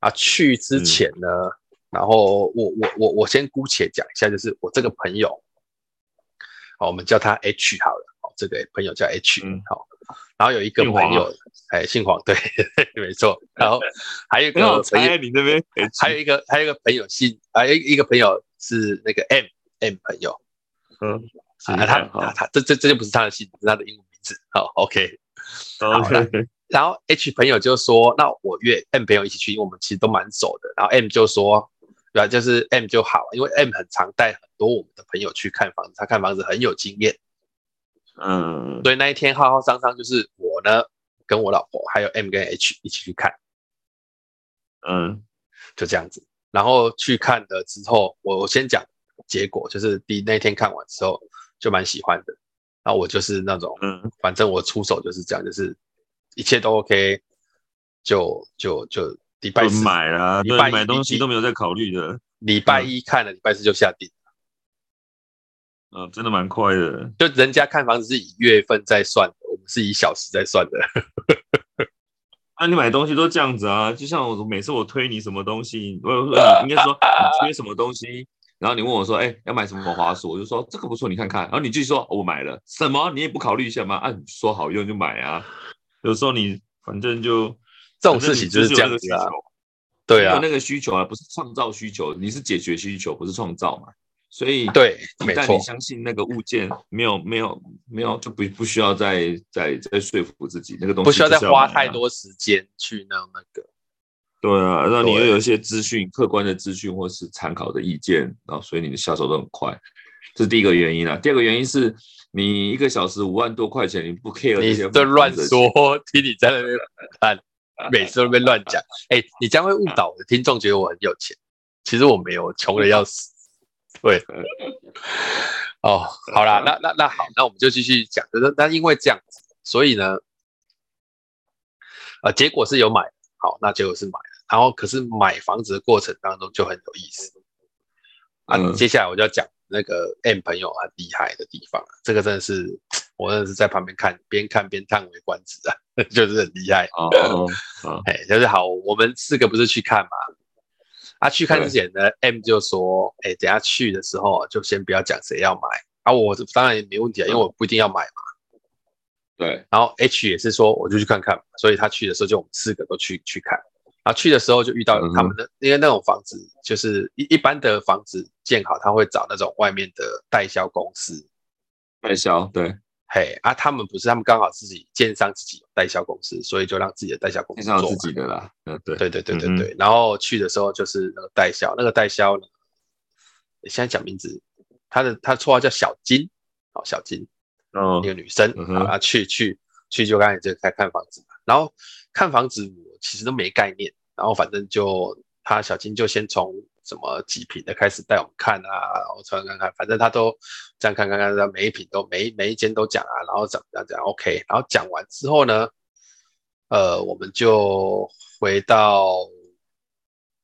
啊，去之前呢，然后我我我我先姑且讲一下，就是我这个朋友，好，我们叫他 H 好了。这个朋友叫 H，好、然后有一个朋友，哎，姓黄，对，没错，然后还有一个 朋友，你那边还有一个还有一个朋友姓，还有一个朋友是那个 M M 朋友，嗯，啊，他他他这这这就不是他的姓，是他的英文名字，好，OK，好，OK，然后 H 朋友就说，那我约 M 朋友一起去，因为我们其实都蛮熟的，然后 M 就说。对啊，就是 M 就好，因为 M 很常带很多我们的朋友去看房子，他看房子很有经验。嗯，所以那一天浩浩桑桑就是我呢，跟我老婆还有 M 跟 H 一起去看。嗯，就这样子，然后去看了之后，我我先讲结果，就是第那天看完之后就蛮喜欢的。然后我就是那种，嗯，反正我出手就是这样，就是一切都 OK，就就就。礼拜四买了，礼拜买东西都没有在考虑的。礼拜一看了，礼拜四就下定。嗯，真的蛮快的。就人家看房子是以月份在算的，我们是以小时在算的。那、啊、你买东西都这样子啊？就像我每次我推你什么东西，我应该说你缺什么东西，然后你问我说，哎、欸，要买什么滑鼠？我就说这个不错，你看看。然后你继续说，我买了什么？你也不考虑一下吗？啊，你说好用就买啊。有时候你反正就。这种事情就是这样子啊，对啊，那个需求啊，不是创造需求，你是解决需求，不是创造嘛。所以对，没错，但你相信那个物件没有没有没有，就不不需要再再再说服自己那个东西，不需要再花太多时间去那那个。对啊，那你又有一些资讯，客观的资讯或是参考的意见，然后所以你的下手都很快，这是第一个原因啊。第二个原因是你一个小时五万多块钱，你不 care 你这乱说，听你在那边看。每次都被乱讲，哎、欸，你将会误导我的听众，觉得我很有钱，其实我没有，穷的要死。对，哦，好啦，那那那好，那我们就继续讲，就是那因为这样子，所以呢，呃，结果是有买，好，那结果是买了，然后可是买房子的过程当中就很有意思，啊，嗯、接下来我就要讲那个 M 朋友很厉害的地方，这个真的是。我真的是在旁边看，边看边叹为观止啊，就是很厉害哦。哦，哎，就是好，我们四个不是去看嘛？啊，去看之前呢，M 就说，哎，等下去的时候就先不要讲谁要买啊，我当然也没问题啊，因为我不一定要买嘛。对。然后 H 也是说，我就去看看，所以他去的时候就我们四个都去去看。然后去的时候就遇到他们的，因为那种房子就是一一般的房子建好，他会找那种外面的代销公司。代销，对。嘿啊，他们不是，他们刚好自己建商自己有代销公司，所以就让自己的代销公司做自己的啦。嗯，对，对对对对对。然后去的时候就是那个代销，那个代销呢，现在讲名字，他的他绰号叫小金，哦，小金，哦，一个女生啊，去去去就刚才就在看房子，然后看房子我其实都没概念，然后反正就他小金就先从。什么几品的开始带我们看啊，然后穿看看，反正他都这样看看看，每一品都每一每一间都讲啊，然后怎么样怎样 OK，然后讲完之后呢，呃，我们就回到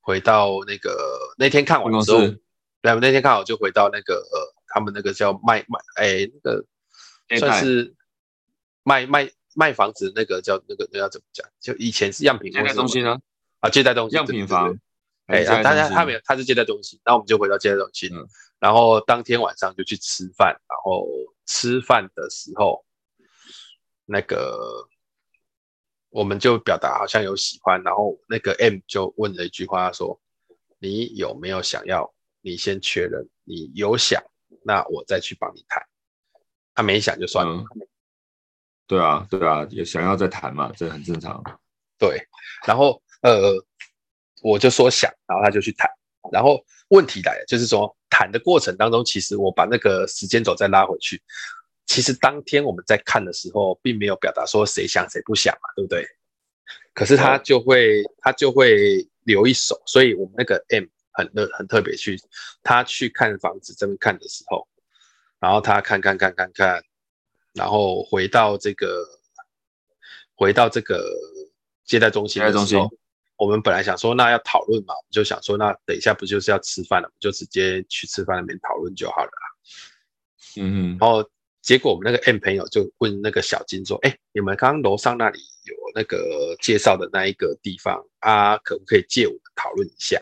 回到那个那天看完之后，对，那天看好就回到那个呃，他们那个叫卖卖哎那个算是卖卖卖房子那个叫那个那要怎么讲？就以前是样品接待中心啊，啊接待中心样品房。哎，他他他没有，他是接待中心，那我们就回到接待中心，嗯、然后当天晚上就去吃饭，然后吃饭的时候，那个我们就表达好像有喜欢，然后那个 M 就问了一句话，他说：“你有没有想要？你先确认，你有想，那我再去帮你谈。他没想就算了。嗯”对啊，对啊，有想要再谈嘛，这很正常。对，然后呃。我就说想，然后他就去谈，然后问题来了，就是说谈的过程当中，其实我把那个时间轴再拉回去，其实当天我们在看的时候，并没有表达说谁想谁不想嘛，对不对？可是他就会他就会留一手，所以我们那个 M 很特很特别去，他去看房子这边看的时候，然后他看看看看看，然后回到这个回到这个接待中心的时候。我们本来想说，那要讨论嘛，我们就想说，那等一下不就是要吃饭了，我们就直接去吃饭那边讨论就好了。嗯，然后结果我们那个 M 朋友就问那个小金说：“哎，你们刚刚楼上那里有那个介绍的那一个地方啊，可不可以借我们讨论一下？”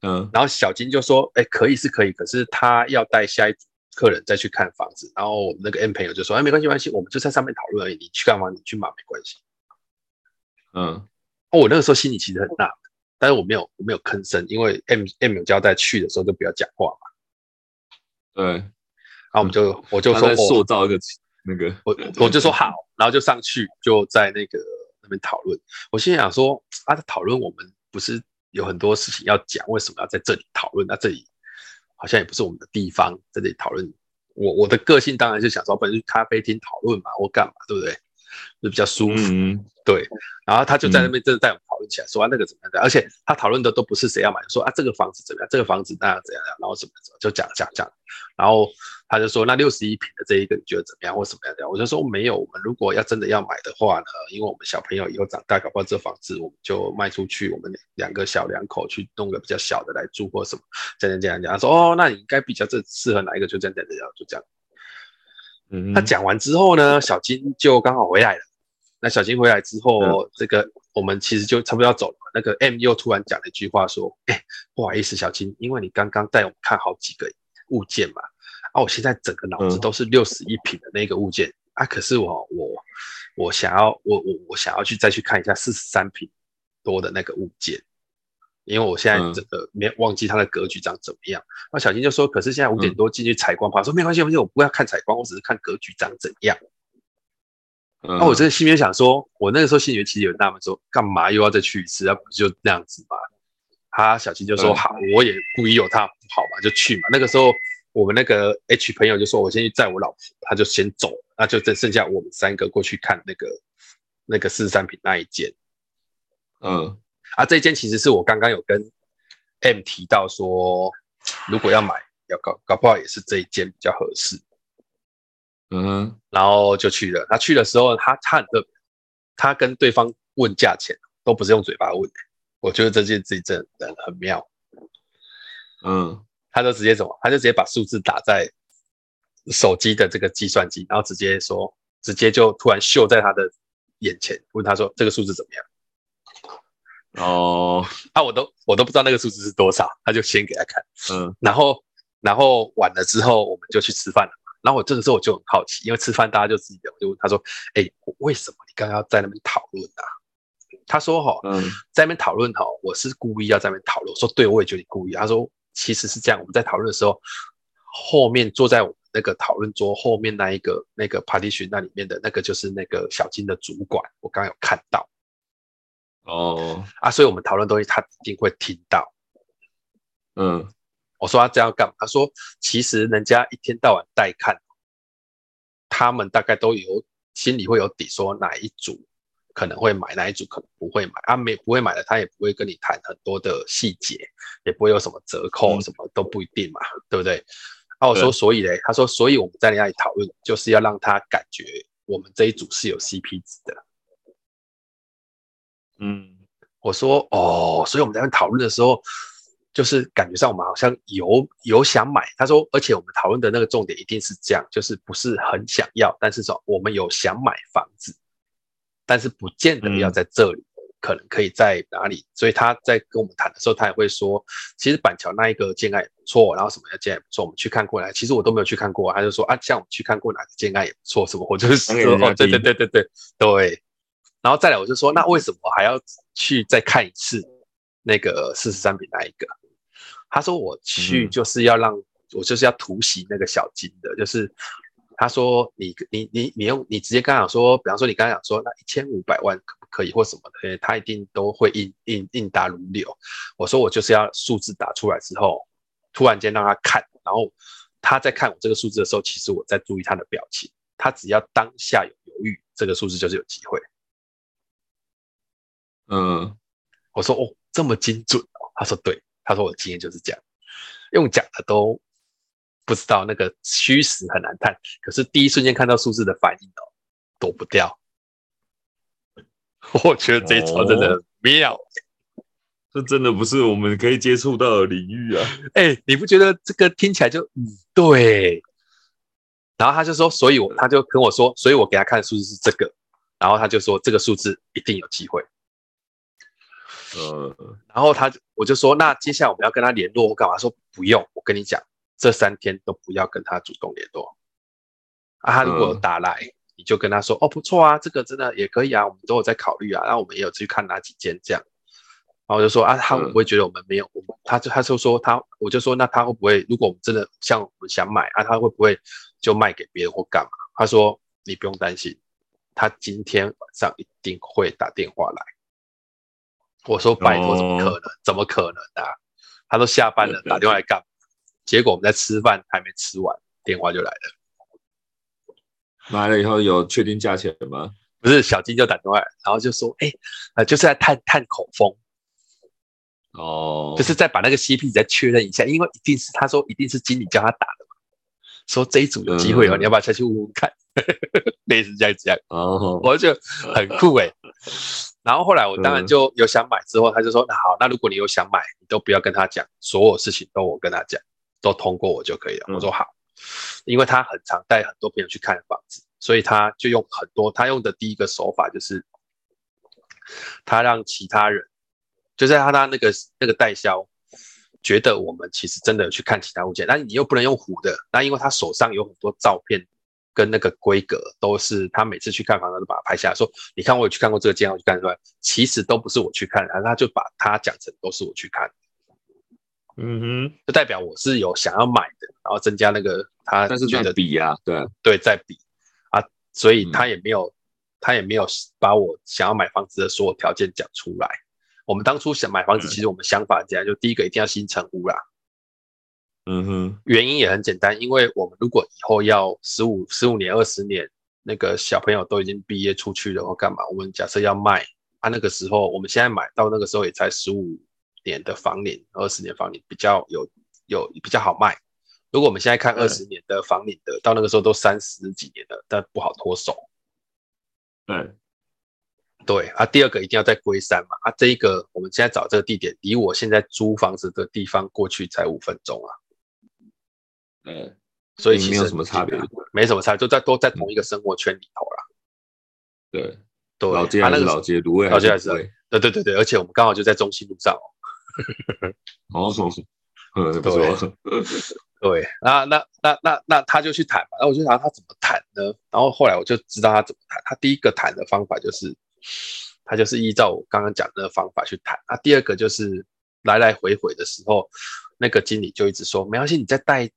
嗯，然后小金就说：“哎，可以是可以，可是他要带下一组客人再去看房子，然后我们那个 M 朋友就说：“哎，没关系，没关系，我们就在上面讨论而已，你去干嘛？你去嘛，没关系。”嗯，我那个时候心里其实很纳闷，但是我没有我没有吭声，因为 M M 有交代去的时候就不要讲话嘛。对，然后我们就我就说塑造一个那个，我我就说好，然后就上去就在那个那边讨论。我心里想说啊，讨论我们不是有很多事情要讲，为什么要在这里讨论？那这里好像也不是我们的地方，在这里讨论。我我的个性当然是想说，不然去咖啡厅讨论嘛，或干嘛，对不对？就比较舒服。嗯对，然后他就在那边真的带我们讨论起来，说啊那个怎么样的，而且他讨论的都不是谁要买，说啊这个房子怎么样，这个房子那样怎样，然后怎么怎么就讲讲讲，然后他就说那六十一平的这一个你觉得怎么样或什么样的？我就说没有，我们如果要真的要买的话呢，因为我们小朋友以后长大，搞不好这房子我们就卖出去，我们两个小两口去弄个比较小的来住或什么，这样这样讲。他说哦，那你应该比较这适合哪一个？就这样这样这样就这样。嗯，他讲完之后呢，小金就刚好回来了。那小金回来之后，嗯、这个我们其实就差不多要走了。那个 M 又突然讲了一句话说：“哎、欸，不好意思，小金，因为你刚刚带我们看好几个物件嘛，啊，我现在整个脑子都是六十一平的那个物件、嗯、啊，可是我我我想要我我我想要去再去看一下四十三平多的那个物件，因为我现在这个没忘记它的格局长怎么样。那、嗯、小金就说：可是现在五点多进去采光，他、嗯、说没关系，没关系，我不要看采光，我只是看格局长怎样。”那、嗯啊、我真的心里面想说，我那个时候心里面其实有纳闷，说干嘛又要再去一次？那不就那样子嘛？他小青就说好，我也故意有他好嘛，就去嘛。那个时候我们那个 H 朋友就说，我先去载我老婆，他就先走，那就只剩下我们三个过去看那个那个四十三坪那一间。嗯，啊，这一间其实是我刚刚有跟 M 提到说，如果要买要搞搞不好也是这一间比较合适。嗯，然后就去了。他去的时候，他他很特别，他跟对方问价钱都不是用嘴巴问的。我觉得这件事情真的很妙。嗯，他就直接怎么？他就直接把数字打在手机的这个计算机，然后直接说，直接就突然秀在他的眼前，问他说这个数字怎么样？哦，啊，我都我都不知道那个数字是多少，他就先给他看。嗯，然后然后晚了之后，我们就去吃饭了。然后我这个时候我就很好奇，因为吃饭大家就自己聊，我就问他说：“哎、欸，为什么你刚刚要在那边讨论啊？”他说：“哈，嗯，在那边讨论哈，我是故意要在那边讨论。”我说：“对，我也觉得你故意。”他说：“其实是这样，我们在讨论的时候，后面坐在我们那个讨论桌后面那一个那个 partition 那里面的那个就是那个小金的主管，我刚刚有看到。哦，啊，所以我们讨论东西他一定会听到。”嗯。我说他这样干嘛？他说其实人家一天到晚带看，他们大概都有心里会有底，说哪一组可能会买，哪一组可能不会买。啊，没不会买的，他也不会跟你谈很多的细节，也不会有什么折扣，什么都不一定嘛，嗯、对不对？啊，我说所以嘞，他说所以我们在那里讨论，就是要让他感觉我们这一组是有 CP 值的。嗯，我说哦，所以我们在那讨论的时候。就是感觉上我们好像有有想买，他说，而且我们讨论的那个重点一定是这样，就是不是很想要，但是说我们有想买房子，但是不见得要在这里，嗯、可能可以在哪里。所以他在跟我们谈的时候，他也会说，其实板桥那一个建案也不错，然后什么的建案也不错，我们去看过来。其实我都没有去看过，他就说啊，像我们去看过哪个建案也不错，什么我就是说，哦，对对对对对对。然后再来我就说，那为什么还要去再看一次那个四十三坪那一个？他说我去就是要让、嗯、我就是要突袭那个小金的，就是他说你你你你用你直接跟他讲说，比方说你刚才讲说那一千五百万可不可以或什么的，他一定都会应应应答如流。我说我就是要数字打出来之后，突然间让他看，然后他在看我这个数字的时候，其实我在注意他的表情，他只要当下有犹豫，这个数字就是有机会。嗯，我说哦这么精准哦，他说对。他说：“我的经验就是这样，用讲的都不知道那个虚实很难看，可是第一瞬间看到数字的反应哦，躲不掉。我觉得这一招真的很妙，哦，这真的不是我们可以接触到的领域啊！哎，你不觉得这个听起来就嗯对？然后他就说，所以我他就跟我说，所以我给他看的数字是这个，然后他就说这个数字一定有机会。”呃，然后他我就说，那接下来我们要跟他联络，我干嘛说不用？我跟你讲，这三天都不要跟他主动联络。啊，他如果打来，嗯、你就跟他说，哦，不错啊，这个真的也可以啊，我们都有在考虑啊，然后我们也有去看哪几间这样。然后我就说啊，他会不会觉得我们没有？我们他就他就说他，我就说那他会不会？如果我们真的像我们想买啊，他会不会就卖给别人或干嘛？他说你不用担心，他今天晚上一定会打电话来。我说拜托，怎么可能？哦、怎么可能啊？他都下班了，打电话来干嘛？结果我们在吃饭还没吃完，电话就来了。来了以后有确定价钱吗？不是，小金就打电话来，然后就说，哎、欸，呃，就是在探探口风。哦，就是再把那个 CP 再确认一下，因为一定是他说一定是经理叫他打的嘛，说这一组有机会哦，嗯、你要不要下去问问看？类似这样这样，哦，我就很酷哎。然后后来我当然就有想买，之后他就说那好，那如果你有想买，你都不要跟他讲，所有事情都我跟他讲，都通过我就可以了。嗯、我说好，因为他很常带很多朋友去看房子，所以他就用很多，他用的第一个手法就是他让其他人。就在他他那个那个代销觉得我们其实真的有去看其他物件，那你又不能用唬的，那因为他手上有很多照片跟那个规格都是他每次去看房子都把它拍下来，说你看我有去看过这个间，我去看出来，其实都不是我去看，然后他就把它讲成都是我去看，嗯哼，就代表我是有想要买的，然后增加那个他但是觉得比啊，对对，在比啊，所以他也没有、嗯、他也没有把我想要买房子的所有条件讲出来。我们当初想买房子，其实我们想法这样，就第一个一定要新成屋啦。嗯哼，原因也很简单，因为我们如果以后要十五、十五年、二十年，那个小朋友都已经毕业出去了或干嘛，我们假设要卖，啊，那个时候我们现在买到那个时候也才十五年的房龄、二十年房龄比较有有比较好卖。如果我们现在看二十年的房龄的，到那个时候都三十几年了，但不好脱手。对。对啊，第二个一定要在龟山嘛啊，这一个我们现在找这个地点，离我现在租房子的地方过去才五分钟啊。嗯，所以其实没有什么差别，没什么差别，就在都在同一个生活圈里头啦。对对，老街还是老街，老街还是对对对对，而且我们刚好就在中心路上哦。哦，是是，嗯，不错。对，那那那那那他就去谈嘛，然后我就想他怎么谈呢？然后后来我就知道他怎么谈，他第一个谈的方法就是。他就是依照我刚刚讲的那个方法去谈。啊，第二个就是来来回回的时候，那个经理就一直说没关系，你再带，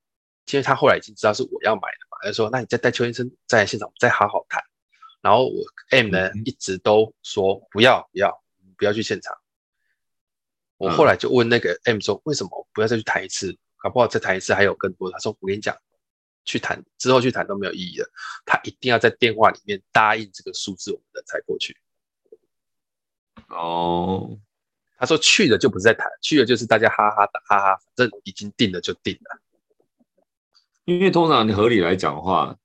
因为他后来已经知道是我要买的嘛，他就说那你再带邱先生在现场再好好谈。然后我 M 呢一直都说不要不要不要去现场。我后来就问那个 M 说为什么不要再去谈一次？搞不好再谈一次还有更多。他说我跟你讲，去谈之后去谈都没有意义了，他一定要在电话里面答应这个数字，我们的才过去。哦，他说去了就不是在谈，去了就是大家哈哈打哈哈，反正已经定了就定了。因为通常你合理来讲的话，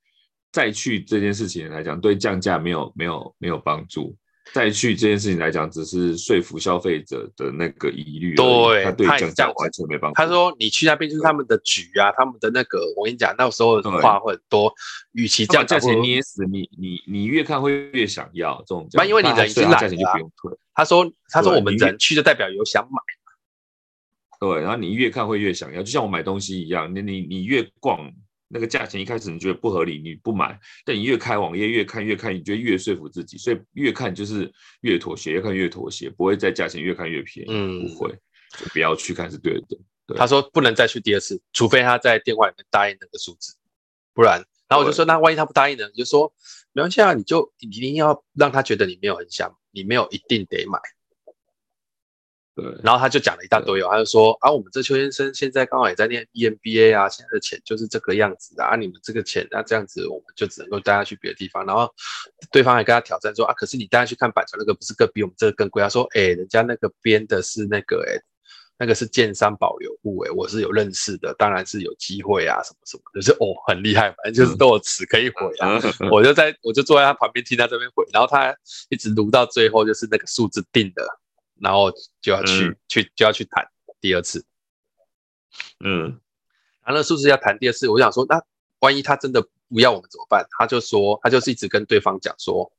再去这件事情来讲，对降价没有没有没有帮助。再去这件事情来讲，只是说服消费者的那个疑虑，对，他对降价完全没帮助。他说你去那边就是他们的局啊，他们的那个，我跟你讲，那时候话会很多，与其降价钱捏死你，你你越看会越想要这种。那因为你人已经来了，他说他说我们人去就代表有想买。对，然后你越看会越想要，就像我买东西一样，你你你越逛。那个价钱一开始你觉得不合理，你不买，但你越开网页越看越看，你觉得越说服自己，所以越看就是越妥协，越看越妥协，不会在价钱越看越便宜，嗯，不会，就不要去看是对的。对，他说不能再去第二次，除非他在电话里面答应那个数字，不然，然后我就说那万一他不答应呢？你就说没关系啊，你就你一定要让他觉得你没有很想，你没有一定得买。对，然后他就讲了一大堆哦，他就说啊，我们这邱先生现在刚好也在念 EMBA 啊，现在的钱就是这个样子的啊，你们这个钱那这样子，我们就只能够带他去别的地方。然后对方还跟他挑战说啊，可是你带他去看板桥那个不是更比我们这个更贵？他说哎，人家那个编的是那个哎，那个是建商保留户哎，我是有认识的，当然是有机会啊，什么什么，就是哦很厉害，反正就是都有词可以回啊。我就在我就坐在他旁边听他这边回，然后他一直读到最后就是那个数字定的。然后就要去、嗯、去就要去谈第二次，嗯，然后那数字要谈第二次，我想说，那万一他真的不要我们怎么办？他就说，他就是一直跟对方讲说，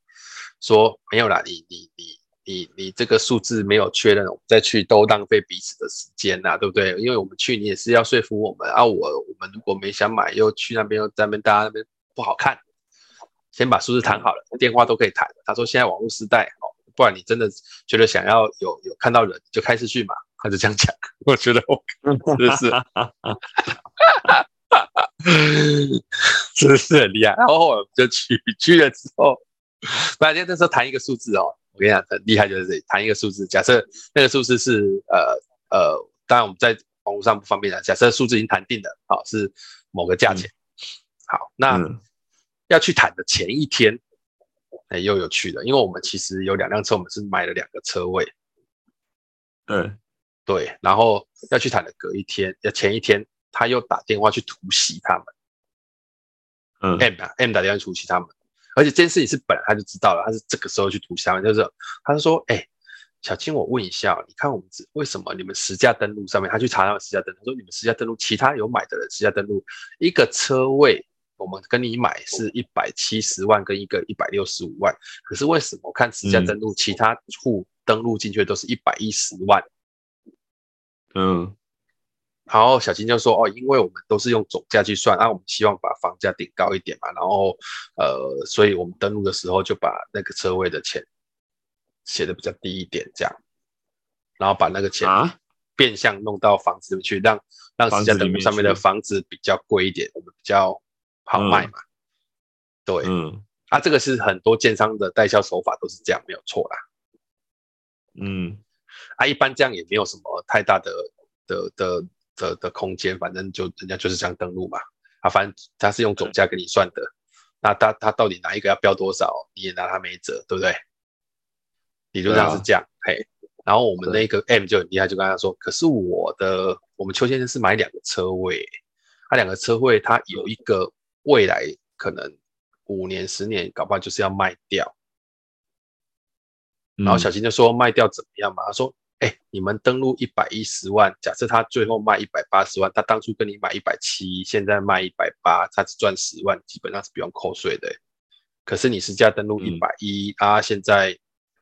说没有啦，你你你你你这个数字没有确认，我们再去都浪费彼此的时间呐、啊，对不对？因为我们去你也是要说服我们啊，我我们如果没想买，又去那边又在那边大家那边不好看，先把数字谈好了，电话都可以谈。他说现在网络时代哦，不然你真的觉得想要有有看到人，就开始去嘛，他就这样讲。我觉得我 真的是，真的是很厉害。然后我们就去去了之后。不然，那时候谈一个数字哦，我跟你讲，很厉害，就是这里谈一个数字。假设那个数字是呃呃，当然我们在网络上不方便讲。假设数字已经谈定了，好，是某个价钱。嗯、好，那、嗯、要去谈的前一天，哎，又有趣了，因为我们其实有两辆车，我们是买了两个车位。对对，然后要去谈的隔一天，要前一天，他又打电话去突袭他们。嗯，M 啊，M 打电话去突袭他们。而且这件事情是本来他就知道了，他是这个时候去突袭他们，就是他就说：“哎、欸，小青，我问一下，你看我们为什么你们实价登录上面，他去查他们实价登录，他说你们实价登录，其他有买的人实价登录一个车位，我们跟你买是一百七十万跟一个一百六十五万，可是为什么我看实价登录，其他户登录进去都是一百一十万？”嗯。然后小金就说：“哦，因为我们都是用总价去算，啊，我们希望把房价顶高一点嘛。然后，呃，所以我们登录的时候就把那个车位的钱写的比较低一点，这样，然后把那个钱变相弄到房子里面去，让让实价登录上面的房子比较贵一点，我们比较好卖嘛。嗯、对，嗯，啊，这个是很多建商的代销手法都是这样，没有错啦。嗯，啊，一般这样也没有什么太大的的的。”的的空间，反正就人家就是这样登录嘛，啊，反正他是用总价给你算的，那他他到底哪一个要标多少，你也拿他没辙，对不对？理论上是这样，嘿，然后我们那个 M 就很厉害，就跟他说，可是我的我们邱先生是买两个车位，他两个车位他有一个未来可能五年十年搞不好就是要卖掉，然后小新就说卖掉怎么样嘛，他说。哎、欸，你们登录一百一十万，假设他最后卖一百八十万，他当初跟你买一百七，现在卖一百八，他只赚十万，基本上是不用扣税的。可是你实价登录一百一啊，现在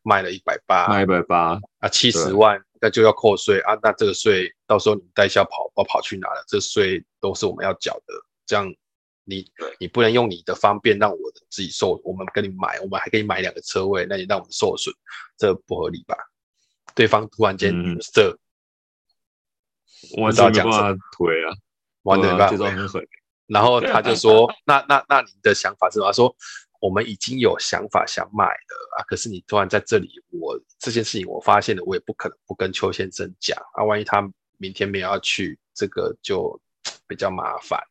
卖了一百八，卖一百八啊，七十万，那就要扣税啊，那这个税到时候你们代销跑跑跑去哪了？这税都是我们要缴的，这样你你不能用你的方便让我的自己受，我们跟你买，我们还可以买两个车位，那你让我们受损，这不合理吧？对方突然间这，我早讲什么推啊，玩的没办法。然后他就说：“那那那你的想法是什么？”他说：“我们已经有想法想买了啊，可是你突然在这里，我这件事情我发现了，我也不可能不跟邱先生讲啊。万一他明天没有要去，这个就 比较麻烦。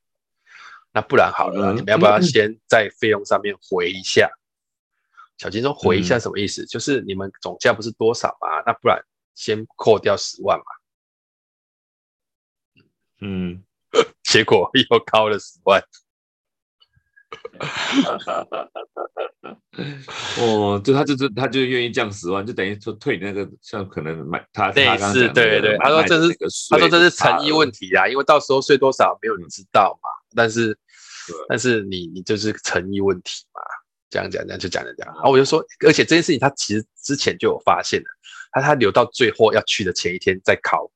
那不然好了，你们要不要先在费用上面回一下？”小金说：“回一下什么意思？嗯、就是你们总价不是多少嘛？那不然先扣掉十万嘛。”嗯，结果又高了十万。哦，就他就是他就愿意降十万，就等于说退你那个像可能买他类似对对对，他说这是他说这是诚意问题啊，因为到时候税多少没有人知道嘛。但是但是你你就是诚意问题嘛。这样讲，这样就讲了讲，然后我就说，而且这件事情他其实之前就有发现了，他他留到最后要去的前一天再考。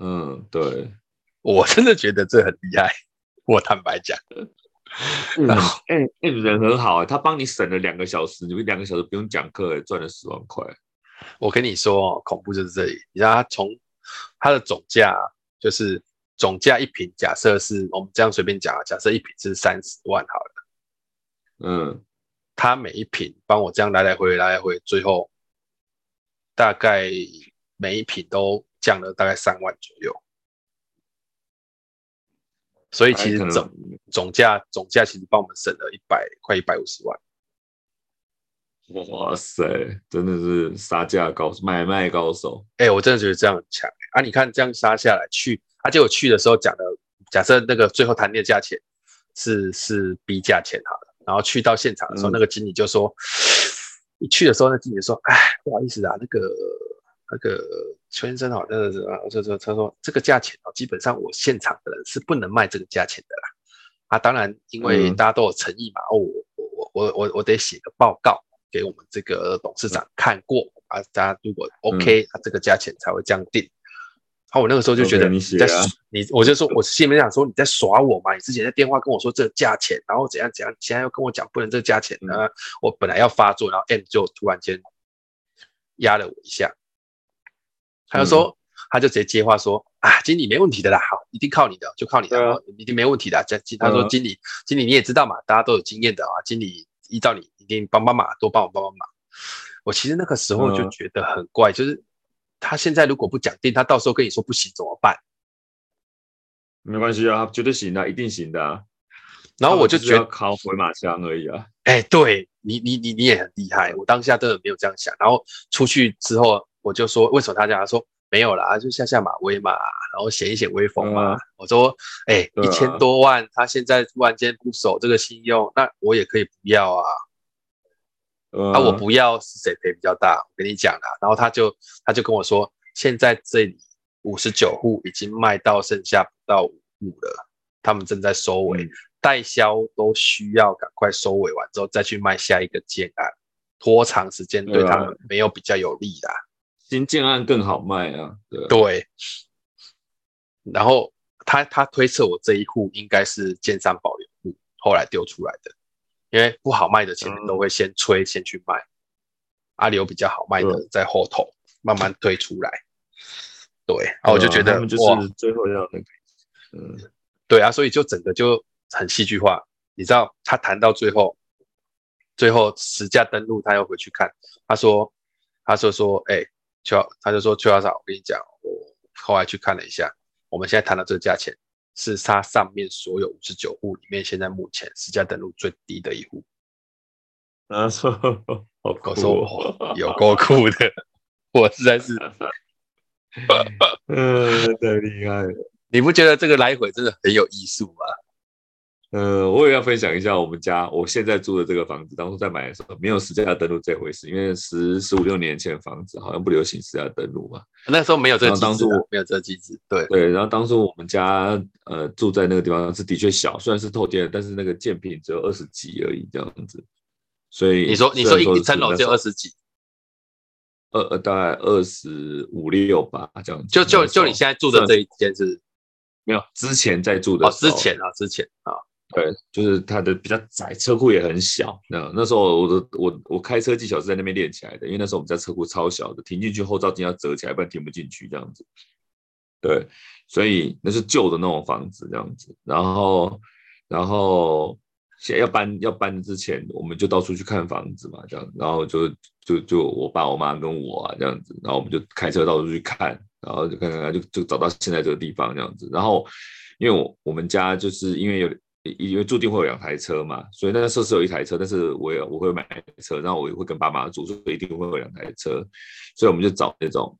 嗯，对，我真的觉得这很厉害，我坦白讲。然后，哎哎，人很好，他帮你省了两个小时，你们两个小时不用讲课，赚了十万块。我跟你说，恐怖就是这里，你知道他从他的总价，就是总价一瓶，假设是我们这样随便讲啊，假设一瓶是三十万好了。嗯，他每一瓶帮我这样来来回回来来回，最后大概每一瓶都降了大概三万左右，所以其实总总价总价其实帮我们省了一百快一百五十万。哇塞，真的是杀价高手，买卖高手。哎、欸，我真的觉得这样很强啊！你看这样杀下来去，而且我去的时候讲的，假设那个最后谈的价钱是是 B 价钱好了。然后去到现场的时候，嗯、那个经理就说：“你去的时候，那经理说，哎，不好意思啊，那个那个邱先生好像是啊，就说他说这个价钱哦，基本上我现场的人是不能卖这个价钱的啦。啊，当然因为大家都有诚意嘛，嗯、哦，我我我我我得写个报告，给我们这个董事长看过啊，大家如果 OK，他、嗯、这个价钱才会这样定。然后我那个时候就觉得你在你，我就说，我心里面想说你在耍我嘛？你之前在电话跟我说这个价钱，然后怎样怎样，你现在又跟我讲不能这个价钱呢？嗯、我本来要发作，然后 M 就突然间压了我一下，他就说，嗯、他就直接接话说啊，经理没问题的啦，好，一定靠你的，就靠你的，啊、一定没问题的。这他说经理，经理你也知道嘛，大家都有经验的啊，经理依照你一定帮帮忙，多帮我帮帮忙。我其实那个时候就觉得很怪，就是。他现在如果不讲定，他到时候跟你说不行怎么办？没关系啊，绝对行的，一定行的啊。然后我就觉得靠回马枪而已啊。哎、欸，对你，你，你，你也很厉害。我当下真的没有这样想。然后出去之后，我就说为什么他这样？他说没有啦，就下下马威嘛，然后显一显威风嘛。嗯、我说哎，一千多万，他现在突然间不守这个信用，那我也可以不要啊。嗯、啊，我不要是谁赔比较大？我跟你讲啦，然后他就他就跟我说，现在这里五十九户已经卖到剩下不到五户了，他们正在收尾，嗯、代销都需要赶快收尾完之后再去卖下一个建案，拖长时间对他们没有比较有利的。新建案更好卖啊，对。对。然后他他推测我这一户应该是建商保留户，后来丢出来的。因为不好卖的前面都会先催，先去卖，阿里有比较好卖的在后头慢慢推出来。对，然后我就觉得就是最后要那个，嗯，对啊，所以就整个就很戏剧化。你知道他谈到最后，最后实价登录，他又回去看，他说，他说说，哎，邱，他就说邱校长，我跟你讲，我后来去看了一下，我们现在谈到这个价钱。是它上面所有五十九户里面，现在目前实价登录最低的一户。啊 说：“好酷、哦，有够酷的，我实在是，嗯，太厉害了。你不觉得这个来回真的很有艺术吗？”呃，我也要分享一下我们家我现在住的这个房子，当初在买的时候没有实价登录这回事，因为十十五六年前房子好像不流行实价登录嘛。那时候没有这个机制，当初没有这个机制。对对，然后当初我们家呃住在那个地方是的确小，虽然是透天，但是那个建坪只有二十几而已这样子。所以你说你说一层楼只有二十几，二呃大概二十五六吧这样子。就就就你现在住的这一间是？没有，之前在住的哦，之前啊，之前啊。对，就是它的比较窄，车库也很小。那那时候我的我我开车技巧是在那边练起来的，因为那时候我们家车库超小的，停进去后照镜要折起来，不然停不进去这样子。对，所以那是旧的那种房子这样子。然后然后现在要搬要搬之前，我们就到处去看房子嘛，这样。然后就就就我爸我妈跟我啊这样子，然后我们就开车到处去看，然后就看看看就就找到现在这个地方这样子。然后因为我我们家就是因为有。因为注定会有两台车嘛，所以那个时候是有一台车，但是我也我会买车，然后我也会跟爸妈住，所以一定会有两台车，所以我们就找那种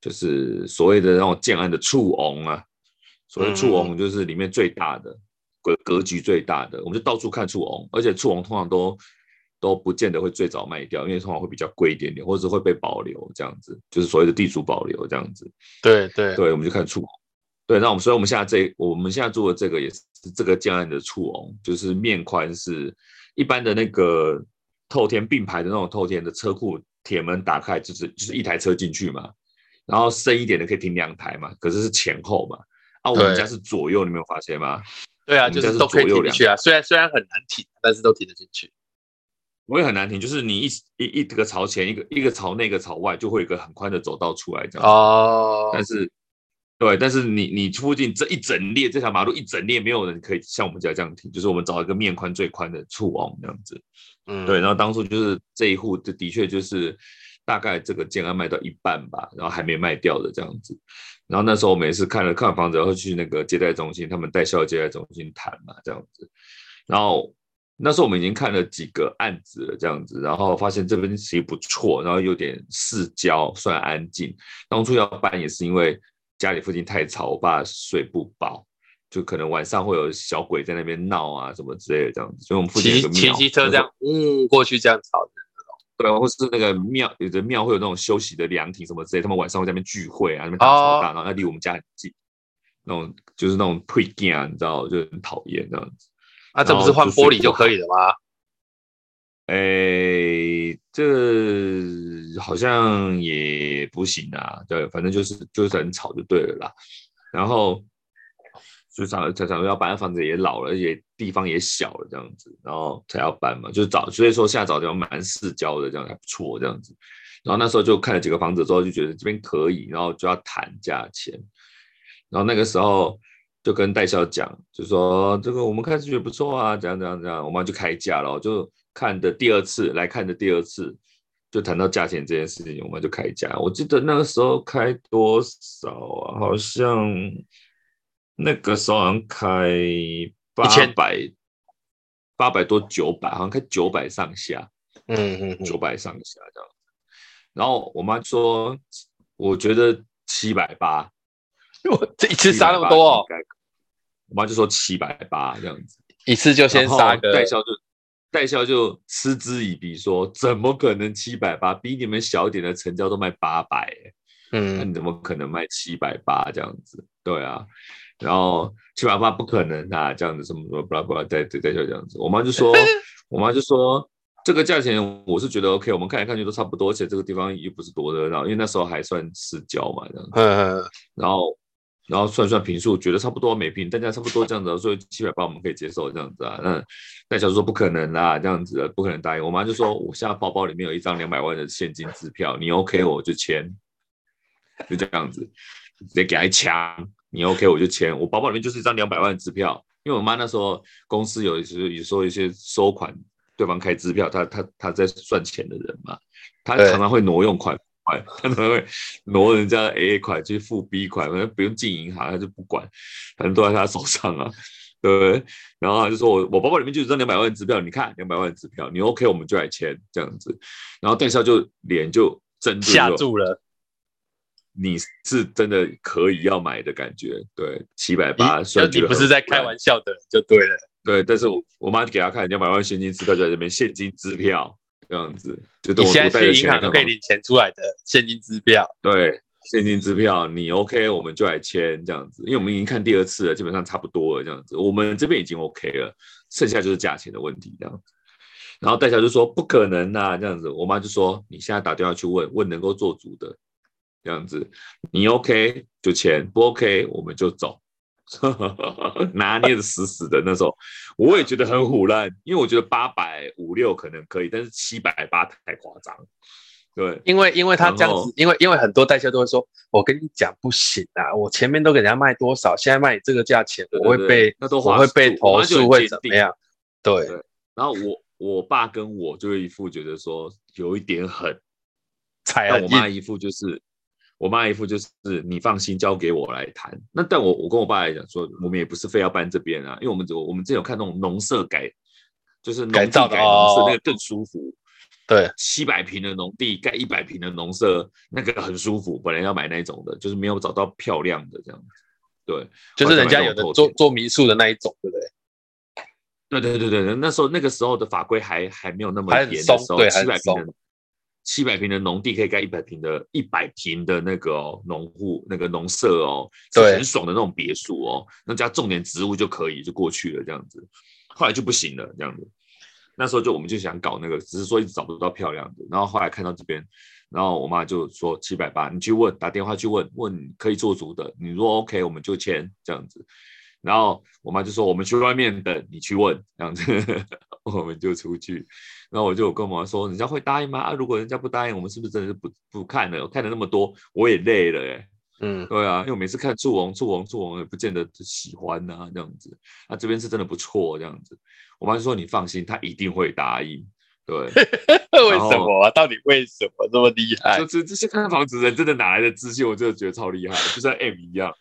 就是所谓的那种建安的厝翁啊，所谓厝翁就是里面最大的格格局最大的，我们就到处看厝翁，而且厝翁通常都都不见得会最早卖掉，因为通常会比较贵一点点，或者是会被保留这样子，就是所谓的地主保留这样子。对对对，我们就看厝翁。对，那我们所以我们现在这我们现在做的这个也是这个建案的厝哦，就是面宽是一般的那个透天并排的那种透天的车库，铁门打开就是就是一台车进去嘛，然后深一点的可以停两台嘛，可是是前后嘛。啊，我们家是左右，你没有发现吗？对啊，就是都可以停进去啊，虽然虽然很难停，但是都停得进去。我也很难停，就是你一一一个朝前，一个一个朝内，一个朝外，就会有一个很宽的走道出来这样。哦，但是。对，但是你你附近这一整列这条马路一整列没有人可以像我们家这样停，就是我们找一个面宽最宽的厝翁这样子，嗯，对，然后当初就是这一户的的确就是大概这个建案卖到一半吧，然后还没卖掉的这样子，然后那时候我们也是看了看房子，然后去那个接待中心，他们代销接待中心谈嘛这样子，然后那时候我们已经看了几个案子了这样子，然后发现这边其实不错，然后有点市郊，算安静，当初要搬也是因为。家里附近太吵，我爸睡不饱，就可能晚上会有小鬼在那边闹啊什么之类的这样子。所以我们附近有个庙，骑机车这样，嗯，过去这样吵。对，或是那个庙，有的庙会有那种休息的凉亭什么之类，他们晚上会在那边聚会啊，那边打吵大，然后那离我们家很近，那种就是那种配件啊，你知道，就很讨厌这样子。啊，这不是换玻璃就可以了吗？哎，这个好像也不行啊，对，反正就是就是很吵就对了啦。然后就想想想要搬，房子也老了，而且地方也小了，这样子，然后才要搬嘛，就找，所以说现在找地方蛮市郊的，这样还不错，这样子。然后那时候就看了几个房子之后，就觉得这边可以，然后就要谈价钱。然后那个时候就跟代销讲，就说这个我们看是觉得不错啊，怎样怎样怎样，我们就开价了，就。看的第二次来看的第二次，就谈到价钱这件事情，我们就开价。我记得那个时候开多少啊？好像那个时候好像开八百，八百多九百，好像开九百上下。嗯嗯，九百上下这样。然后我妈说，我觉得七百八。我这一次杀那么多哦。我妈就说七百八这样子，一次就先杀个代销就。代销就嗤之以鼻说：“怎么可能七百八？比你们小一点的成交都卖八百，嗯，那你怎么可能卖七百八这样子？对啊，然后七百八不可能啊，这样子什么什么巴拉巴拉，代代销这样子。我妈就说，我妈就说这个价钱我是觉得 OK，我们看来看去都差不多，而且这个地方又不是多热闹，因为那时候还算市郊嘛，这样子。嗯，然后。”然后算算平数，觉得差不多每平单价差不多这样子，所以七百八我们可以接受这样子啊。那那小叔说不可能啦，这样子不可能答应。我妈就说，我现在包包里面有一张两百万的现金支票，你 OK 我就签，就这样子，直接给他一枪，你 OK 我就签。我包包里面就是一张两百万的支票，因为我妈那时候公司有时有时候一些收款，对方开支票，她她她在算钱的人嘛，她常常会挪用款。他可能会挪人家 A 款去付 B 款，反正不用进银行，他就不管，反正都在他手上啊，对不对？然后他就说我我包包里面就有张两百万支票，你看两百万支票，你 OK 我们就来签这样子。然后代销就脸就真的吓住了，你是真的可以要买的感觉，对，七百八，算你不是在开玩笑的就对了，对。但是我我妈给他看两百万现金支票就在这边，现金支票。这样子，就你现在去银行都可以领钱出来的现金支票。对，现金支票你 OK，我们就来签这样子，因为我们已经看第二次了，基本上差不多了这样子，我们这边已经 OK 了，剩下就是价钱的问题这样子。然后代销就说不可能呐，这样子，我妈就说你现在打电话去问问能够做主的，这样子，你 OK 就签，不 OK 我们就走。拿捏的死死的那时候，我也觉得很唬烂，因为我觉得八百五六可能可以，但是七百八太夸张。对，因为因为他这样子，因为因为很多代销都会说，我跟你讲不行啊，我前面都给人家卖多少，现在卖你这个价钱，我会被那都我会被投诉，会怎么样？对，对。然后我我爸跟我就一副觉得说有一点狠，但我妈一副就是。我妈一副就是你放心交给我来谈，那但我我跟我爸来讲说，我们也不是非要搬这边啊，因为我们我们之前有看那种农舍改，就是农地改农舍那个更舒服。对，七百平的农地盖一百平的农舍，那个很舒服。本来要买那种的，就是没有找到漂亮的这样子。对，就是人家有的做做民宿的那一种，对不对？对对对对对，那时候那个时候的法规还还没有那么严的时候，七百平的。七百平的农地可以盖一百平的，一百平的那个农户那个农舍哦，对，很爽的那种别墅哦，那加种点植物就可以就过去了这样子，后来就不行了这样子，那时候就我们就想搞那个，只是说一直找不到漂亮的，然后后来看到这边，然后我妈就说七百八，你去问打电话去问问可以做主的，你如果 OK 我们就签这样子。然后我妈就说：“我们去外面等，你去问这样子，我们就出去。”然后我就跟我妈说：“人家会答应吗？啊，如果人家不答应，我们是不是真的是不不看了？看了那么多，我也累了哎。嗯，对啊，因为我每次看祝王祝王祝王也不见得喜欢呐、啊，这样子。那、啊、这边是真的不错，这样子。我妈就说：‘你放心，他一定会答应。’对，为什么啊？到底为什么这么厉害？就这这些看房子的人真的哪来的自信？我真的觉得超厉害，就像 M 一样。”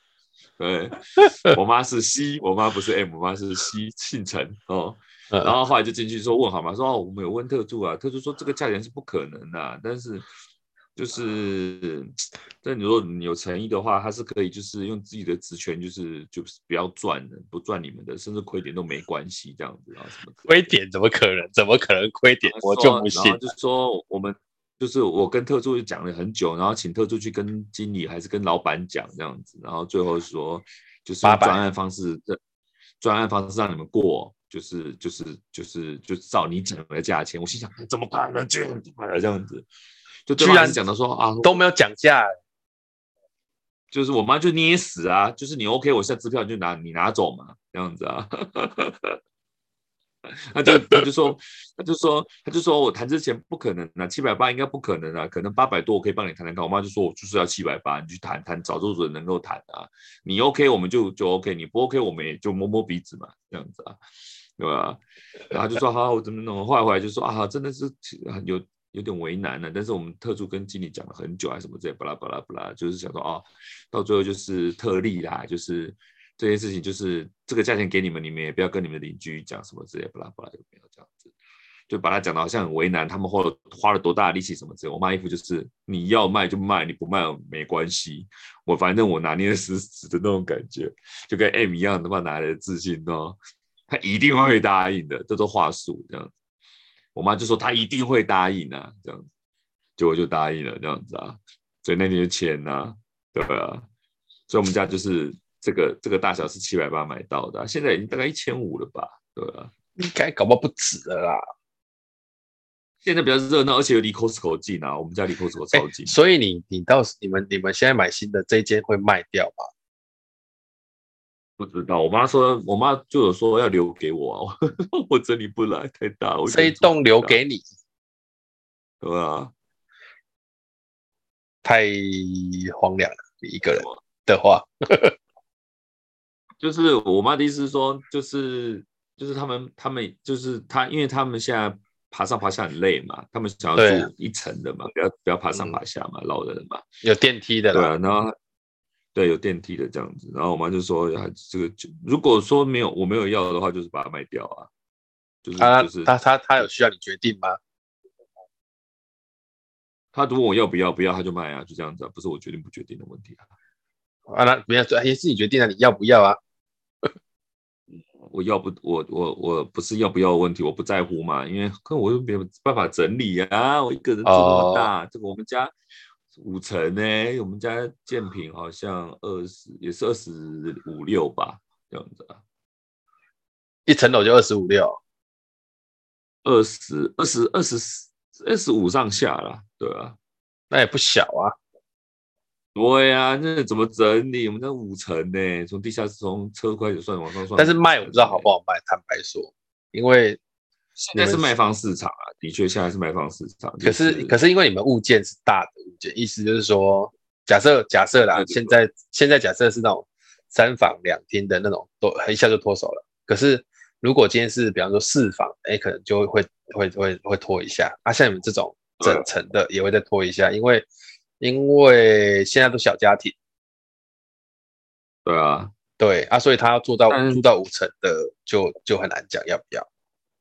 对，我妈是 C，我妈不是 M，我妈是 C，姓陈哦。然后后来就进去说问好吗？说哦，我们有问特助啊，特助说这个价钱是不可能的、啊，但是就是，但你说你有诚意的话，他是可以就是用自己的职权，就是就是不要赚的，不赚你们的，甚至亏点都没关系，这样子啊什么？亏点怎么可能？怎么可能亏点？我就不信。然后就说我们。就是我跟特助就讲了很久，然后请特助去跟经理还是跟老板讲这样子，然后最后说就是专案方式，专案方式让你们过，就是就是就是就照你讲的价钱。我心想，怎么办呢？这样子，这样子，就居然讲的说啊都没有讲价，就是我妈就捏死啊，就是你 OK，我现在支票就拿你拿走嘛，这样子啊。他就他就说，他就说，他就说我谈之前不可能啊，七百八应该不可能啊，可能八百多我可以帮你谈谈看。我妈就说，我就是要七百八，你去谈谈，找这种人能够谈啊。你 OK 我们就就 OK，你不 OK 我们也就摸摸鼻子嘛，这样子啊，对吧？然后就说好，我怎么弄？坏坏就说啊，真的是有有点为难了。但是我们特助跟经理讲了很久，还什么之类，巴拉巴拉巴拉，就是想说啊，到最后就是特例啦，就是。这件事情就是这个价钱给你们，你们也不要跟你们的邻居讲什么之类，巴拉巴拉有没有这样子？就把他讲的好像很为难，他们花了花了多大的力气什么之类。我妈衣服就是你要卖就卖，你不卖没关系，我反正我拿捏死死的那种感觉，就跟 M 一样的话，哪来的自信哦？他一定会答应的，这都话术这样子。我妈就说他一定会答应啊，这样子，结果就答应了这样子啊，所以那天就签呐、啊，对啊，所以我们家就是。这个这个大小是七百八买到的，现在已经大概一千五了吧？对吧？应该搞不好不止了啦。现在比较热闹，而且又离 Costco 近啊，我们家离 Costco 超近。所以你你到时你们你们现在买新的这一间会卖掉吗？不知道，我妈说，我妈就有说要留给我，啊，我整理不来，太大。我这一栋留给你，对啊，太荒凉了，你一个人的话。就是我妈的意思是说，就是就是他们他们就是他，因为他们现在爬上爬下很累嘛，他们想要住一层的嘛，不要不要爬上爬下嘛，嗯、老人嘛，有电梯的，对啊，然后对有电梯的这样子，然后我妈就说，这个如果说没有我没有要的话，就是把它卖掉啊，就是他就是他他他有需要你决定吗？他如果我要不要不要他就卖啊，就这样子啊，不是我决定不决定的问题啊，啊那不要也是你决定啊，你要不要啊？我要不我我我不是要不要的问题，我不在乎嘛，因为可我又没有办法整理啊，我一个人住那么大，oh. 这个我们家五层呢，我们家建平好像二十也是二十五六吧，这样子啊，一层楼就二十五六，二十二十二十二十五上下啦，对啊，那也不小啊。对呀、啊，那怎么整理？我们这五层呢，从地下室从车开始算往上算。但是卖我不知道好不好卖，坦白说，因为现在是卖方市场啊，的确现在是卖方市场。可是、就是、可是因为你们物件是大的物件，意思就是说，假设假设啦，现在现在假设是那种三房两厅的那种，都一下就脱手了。可是如果今天是比方说四房，哎，可能就会会会会拖一下。啊，像你们这种整层的也会再拖一下，因为。因为现在都小家庭，对啊，对啊，所以他要做到住到五层的就，就就很难讲要不要。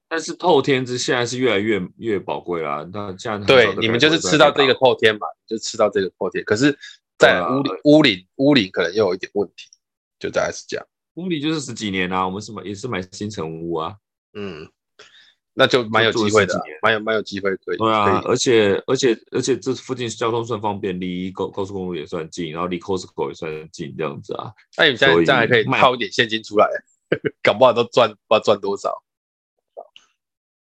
但是透天之现在是越来越越宝贵啦，那这样对你们就是吃到这个透天嘛，就吃到这个透天。可是，在屋里、啊、屋里屋里可能又有一点问题，就大概是这样。屋里就是十几年啦、啊，我们是买也是买新城屋啊，嗯。那就蛮有机会的，蛮有蛮有机会可以。对啊，而且而且而且这附近交通算方便，离高高速公路也算近，然后离 Costco 也算近，这样子啊。那你现在这样还可以套一点现金出来，搞不好都赚不知道赚多少。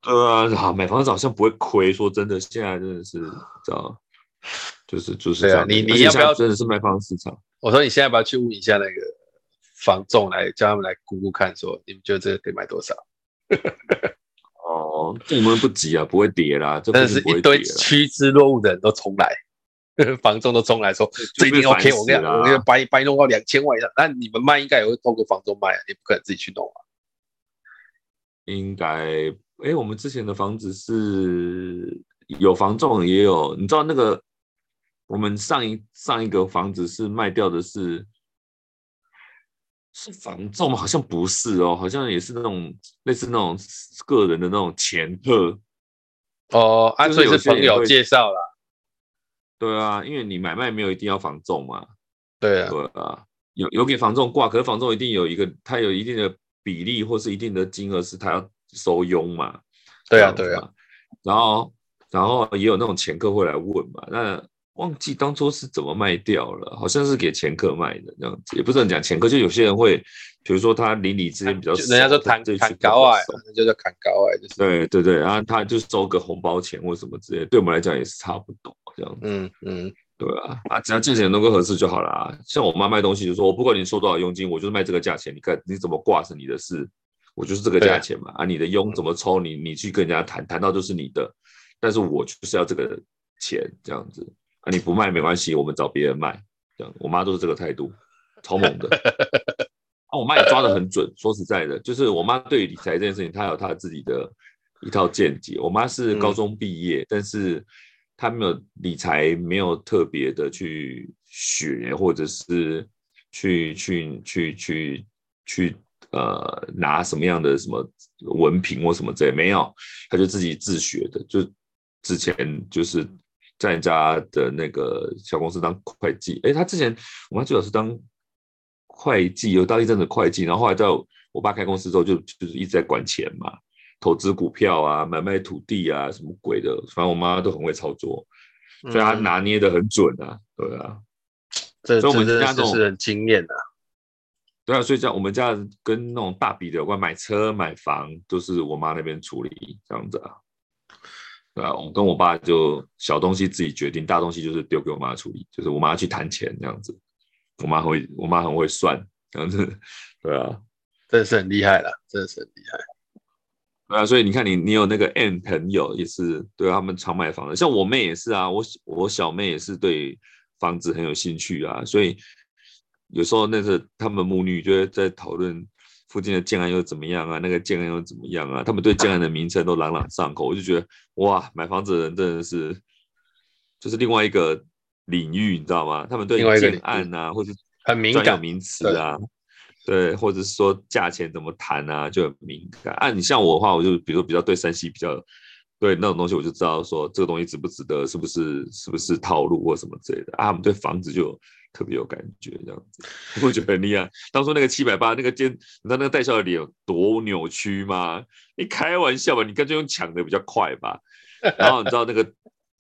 对啊，好买房子好像不会亏，说真的，现在真的是这样，就是就是这样。啊、你你要不要真的是卖方市场？我说你现在要不要去问一下那个房仲来叫他们来估估看，说你们觉得这个可以卖多少？哦，我们不急啊，不会跌啦。真的是一堆趋之若鹜的人都冲来，房仲都冲来说这一定 OK。我跟你讲，我跟你白白弄到两千万以上，那你们卖应该也会透过房仲卖啊，你不可能自己去弄啊。应该，哎、欸，我们之前的房子是有房仲也有，你知道那个我们上一上一个房子是卖掉的是。是房仲好像不是哦，好像也是那种类似那种个人的那种前客哦，啊，所以是朋友介绍啦。对啊，因为你买卖没有一定要房仲嘛。对啊，对啊，有有给房仲挂，可是房仲一定有一个，他有一定的比例或是一定的金额是他要收佣嘛。对啊，对啊。然后，然后也有那种前客会来问嘛，那忘记当初是怎么卖掉了，好像是给前客卖的这样子，也不是很讲前客，就有些人会，比如说他邻里之间比较，人家说谈谈高矮，那就叫谈高矮，就是对对对，然后他就收个红包钱或什么之类，对我们来讲也是差不多这样子，嗯嗯，对啊，啊只要价钱能够合适就好了啊。像我妈卖东西就说，我不管你收多少佣金，我就是卖这个价钱，你看你怎么挂是你的事，我就是这个价钱嘛，啊，啊你的佣怎么抽你你去跟人家谈，谈到就是你的，但是我就是要这个钱这样子。啊，你不卖没关系，我们找别人卖，这样。我妈都是这个态度，超猛的。啊，我妈也抓得很准。说实在的，就是我妈对于理财这件事情，她有她自己的一套见解。我妈是高中毕业，嗯、但是她没有理财，没有特别的去学，或者是去去去去去呃拿什么样的什么文凭或什么之类，没有，她就自己自学的。就之前就是。在人家的那个小公司当会计，哎，他之前我妈最早是当会计，有当一阵子会计，然后后来在我爸开公司之后就，就就是一直在管钱嘛，投资股票啊，买卖土地啊，什么鬼的，反正我妈都很会操作，所以她拿捏的很准啊，嗯、对啊，这所以我们家都是很经验的，对啊，所以像我们家跟那种大笔的有关买车买房，都是我妈那边处理这样子啊。对啊，我跟我爸就小东西自己决定，大东西就是丢给我妈处理，就是我妈去谈钱这样子。我妈会，我妈很会算这样子。对啊，真的是很厉害了，真的是很厉害。对啊，所以你看你，你你有那个 N 朋友也是对他们常买房的，像我妹也是啊，我我小妹也是对房子很有兴趣啊，所以有时候那个他们母女就会在讨论。附近的建安又怎么样啊？那个建安又怎么样啊？他们对建安的名称都朗朗上口，我就觉得哇，买房子的人真的是就是另外一个领域，你知道吗？他们对建案啊，或者很敏感名词啊，对，对，或者是说价钱怎么谈啊，就很敏感。啊，你像我的话，我就比如说比较对山西比较对那种东西，我就知道说这个东西值不值得，是不是是不是套路或什么之类的啊。他们对房子就。特别有感觉，这样子，我觉得很厉害。当初那个七百八，那个肩，你知道那个代销的脸有多扭曲吗？你开玩笑吧，你干脆用抢的比较快吧。然后你知道那个，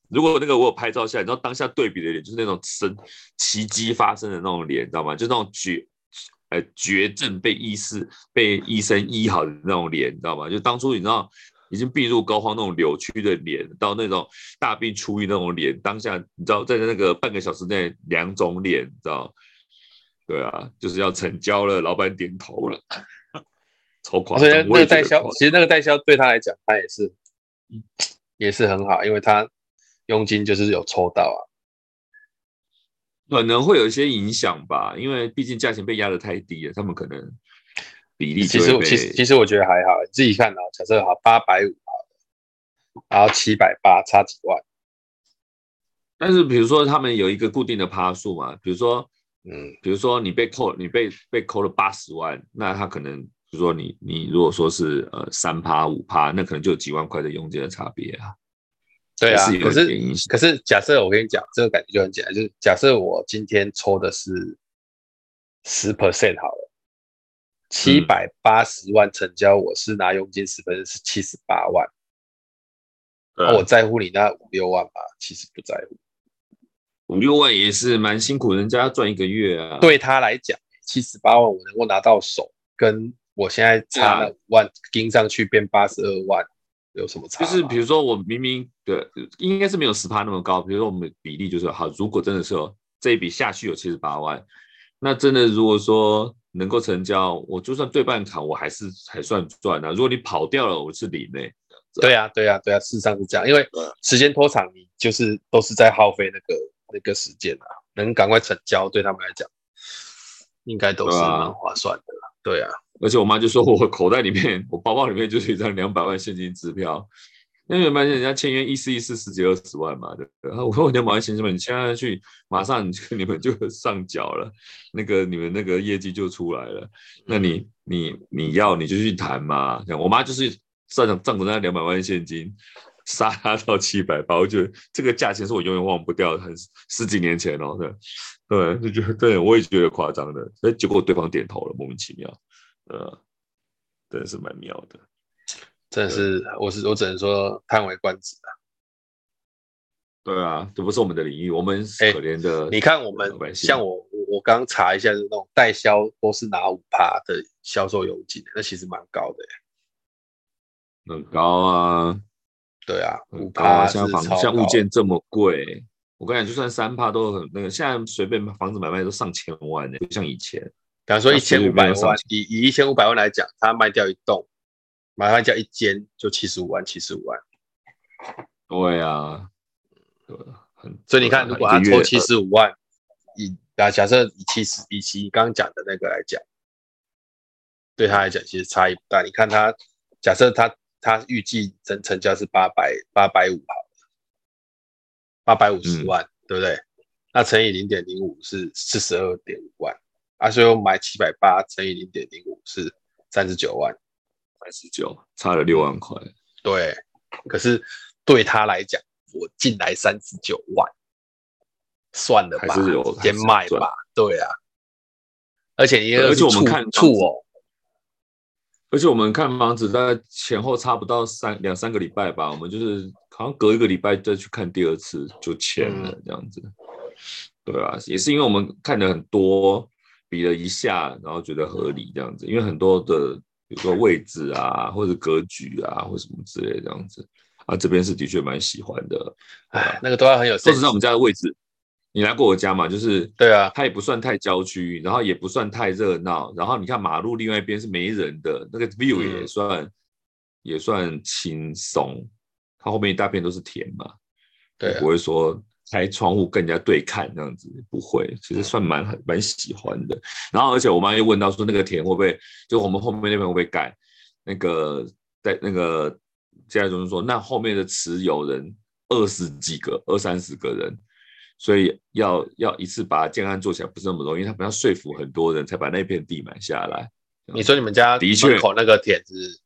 如果那个我有拍照下来，你知道当下对比的脸，就是那种生奇迹发生的那种脸，你知道吗？就那种绝，呃，绝症被医师被医生医好的那种脸，你知道吗？就当初你知道。已经病入膏肓那种扭曲的脸，到那种大病初愈那种脸，当下你知道，在那个半个小时内两种脸，你知道？对啊，就是要成交了，老板点头了，超夸张。所以那个代销，其实那个代销对他来讲，他也是，也是很好，因为他佣金就是有抽到啊。可能会有一些影响吧，因为毕竟价钱被压得太低了，他们可能。比例其实其实其实我觉得还好，你自己看啊，假设好八百五好，然后七百八差几万。但是比如说他们有一个固定的趴数嘛，比如说嗯，比如说你被扣你被被扣了八十万，那他可能比如说你你如果说是呃三趴五趴，那可能就有几万块的佣金的差别啊。对啊，可是可是假设我跟你讲，这个感觉就很简单，就是假设我今天抽的是十 percent 好了。七百八十万成交，我是拿佣金十分是七十八万，那、嗯、我在乎你那五六万吧？其实不在乎，五六万也是蛮辛苦，人家要赚一个月啊。对他来讲，七十八万我能够拿到手，跟我现在差了五万盯上去变八十二万，有什么差？就是比如说我明明对，应该是没有十趴那么高。比如说我们比例就是好，如果真的是有这一笔下去有七十八万，那真的如果说。能够成交，我就算对半砍，我还是还算赚啊。如果你跑掉了，我是零呢。对呀、啊，对呀、啊，对呀、啊，事实上是这样，因为时间拖长，你就是都是在耗费那个那个时间啊。能赶快成交，对他们来讲，应该都是蛮划算的。对啊，而且我妈就说 我口袋里面，我包包里面就是一张两百万现金支票。因为发现人家签约一次一次十几二十万嘛，对不对？我说我两百万现金嘛，你签下去，马上你就 你们就上缴了，那个你们那个业绩就出来了。那你你你要你就去谈嘛。这样我妈就是账账本上两百万现金，杀他到七百八，我觉得这个价钱是我永远忘不掉的，很十几年前哦，对对，就觉得对我也觉得夸张的。哎，结果对方点头了，莫名其妙，呃，真的是蛮妙的。真的是，我是我只能说叹为观止啊。对啊，这不是我们的领域，我们可怜的、欸。你看我们像我，我我刚查一下，那种代销都是拿五趴的销售佣金，那其实蛮高的。很高啊，对啊，五趴、啊、像房像物件这么贵，我跟你讲，就算三趴都很那个。现在随便房子买卖都上千万呢，不像以前。比方说一千五百万，以以一千五百万来讲，他卖掉一栋，买卖掉一间就七十五万，七十五万。对啊，对，很。所以你看，如果他抽七十五万，以啊，假设以七十以其刚刚讲的那个来讲，对他来讲其实差异不大。你看他，假设他他预计成成交是八百八百五好，八百五十万，嗯、对不对？那乘以零点零五是四十二点五万。啊，所以我买七百八乘以零点零五是三十九万，三十九差了六万块。对，可是对他来讲，我进来三十九万，算了吧，还是有先卖吧。对啊，而且因为而且我们看处哦，而且我们看房子大概前后差不到三两三个礼拜吧，我们就是好像隔一个礼拜再去看第二次就签了这样子。嗯、对啊，也是因为我们看的很多。比了一下，然后觉得合理这样子，因为很多的，比如说位置啊，或者格局啊，或什么之类这样子啊，这边是的确蛮喜欢的。哎，那个都要很有。说实在，我们家的位置，你来过我家嘛？就是对啊，它也不算太郊区，然后也不算太热闹，然后你看马路另外一边是没人的，那个 view 也算、嗯、也算轻松，它后面一大片都是田嘛，对、啊，不会说。开窗户跟人家对看这样子不会，其实算蛮很蛮喜欢的。然后而且我妈又问到说，那个田会不会就我们后面那边会不会盖？那个在那个接下来就是说，那后面的持有人二十几个、二三十个人，所以要要一次把建安做起来不是那么容易，他们要说服很多人才把那片地买下来。你说你们家的确口那个田子，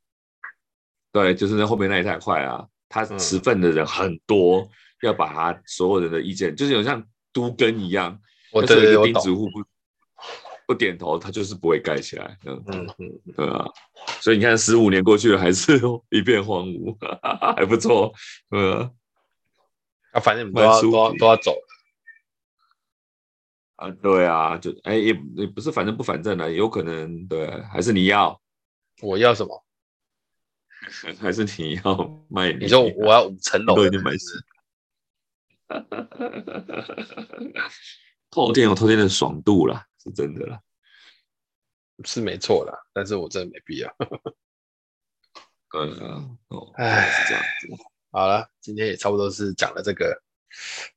对，就是那后面那一大块啊，他持份的人很多。嗯要把他所有人的意见，就是有像都更一样，我这个钉子户不不点头，他就是不会盖起来。嗯嗯嗯，对啊，所以你看，十五年过去了，还是 一片荒芜，还不错。嗯，啊，反正你们都要都要都要走啊，对啊，就哎也也不是，反正不反正了，有可能对，还是你要，我要什么？还是你要卖？你说我要五层楼，都已经买死。哈哈哈哈哈！透天有透电的爽度啦，是真的啦，是没错啦，但是我真的没必要。嗯啊，哦，哎，是这样子。好了，今天也差不多是讲了这个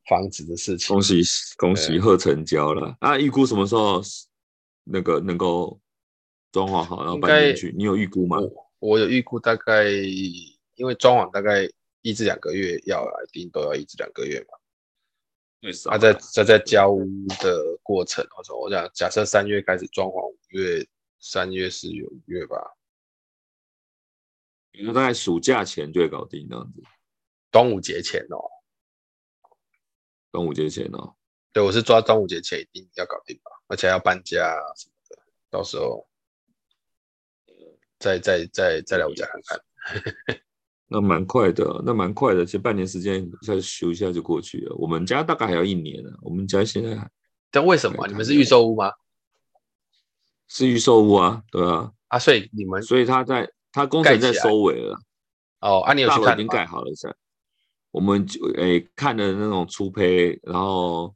房子的事情。恭喜恭喜，贺成交了啊！预估什么时候那个能够装潢好，然后搬进去？你有预估吗？我，我有预估，大概因为装潢大概一至两个月要来，一定都要一至两个月嘛。他在在在交屋的过程，我说我讲，假设三月开始装潢，五月、三月、四月、五月吧，你说大概暑假前就会搞定这样子，端午节前哦，端午节前哦，对，我是抓端午节前一定要搞定吧，而且要搬家什么的，到时候再再再再来我家看看。那蛮快的，那蛮快的，其实半年时间一下修一下就过去了。我们家大概还要一年呢。我们家现在还，但为什么你们是预售屋吗？是预售屋啊，对啊。啊，所以你们，所以他在他工程在收尾了。哦，啊，你有去看？已经盖好了噻。我们就诶、欸、看的那种粗胚，然后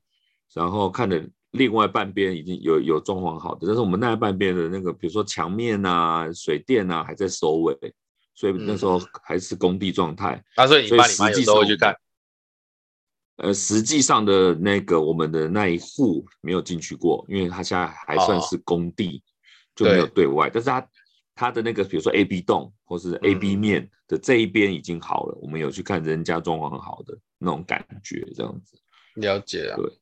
然后看的另外半边已经有有装潢好的，但是我们那半边的那个，比如说墙面啊、水电啊，还在收尾。所以那时候还是工地状态。啊，所以你爸你妈有时候会去看。呃，实际上的那个我们的那一户没有进去过，因为他现在还算是工地，哦、就没有对外。对，但是他他的那个比如说 A B 栋或是 A B 面的这一边已经好了，嗯、我们有去看人家装潢很好的那种感觉，这样子。了解啊。对。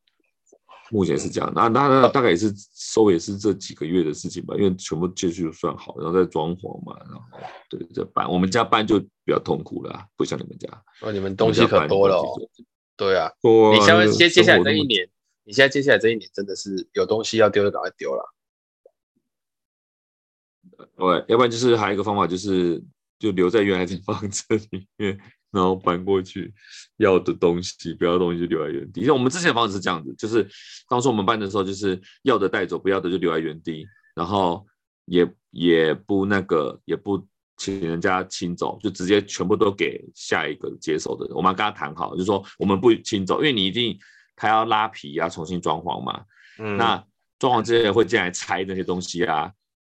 目前是这样，那那那大概也是收也是这几个月的事情吧，因为全部继续算好，然后再装潢嘛，然后对这搬，我们家搬就比较痛苦了，不像你们家。哦，你们东西可多了哦。对啊，你现在接接下来这一年，你现在接下来这一年真的是有东西要丢就赶快丢了。对，要不然就是还有一个方法就是就留在原来的房子里面，然后搬过去要的东西，不要的东西就留在原地。像我们之前的房子是这样子，就是当初我们搬的时候，就是要的带走，不要的就留在原地，然后也也不那个，也不请人家清走，就直接全部都给下一个接手的人。我们要跟他谈好，就是说我们不清走，因为你一定他要拉皮，啊重新装潢嘛。嗯，那装潢这些人会进来拆那些东西啊，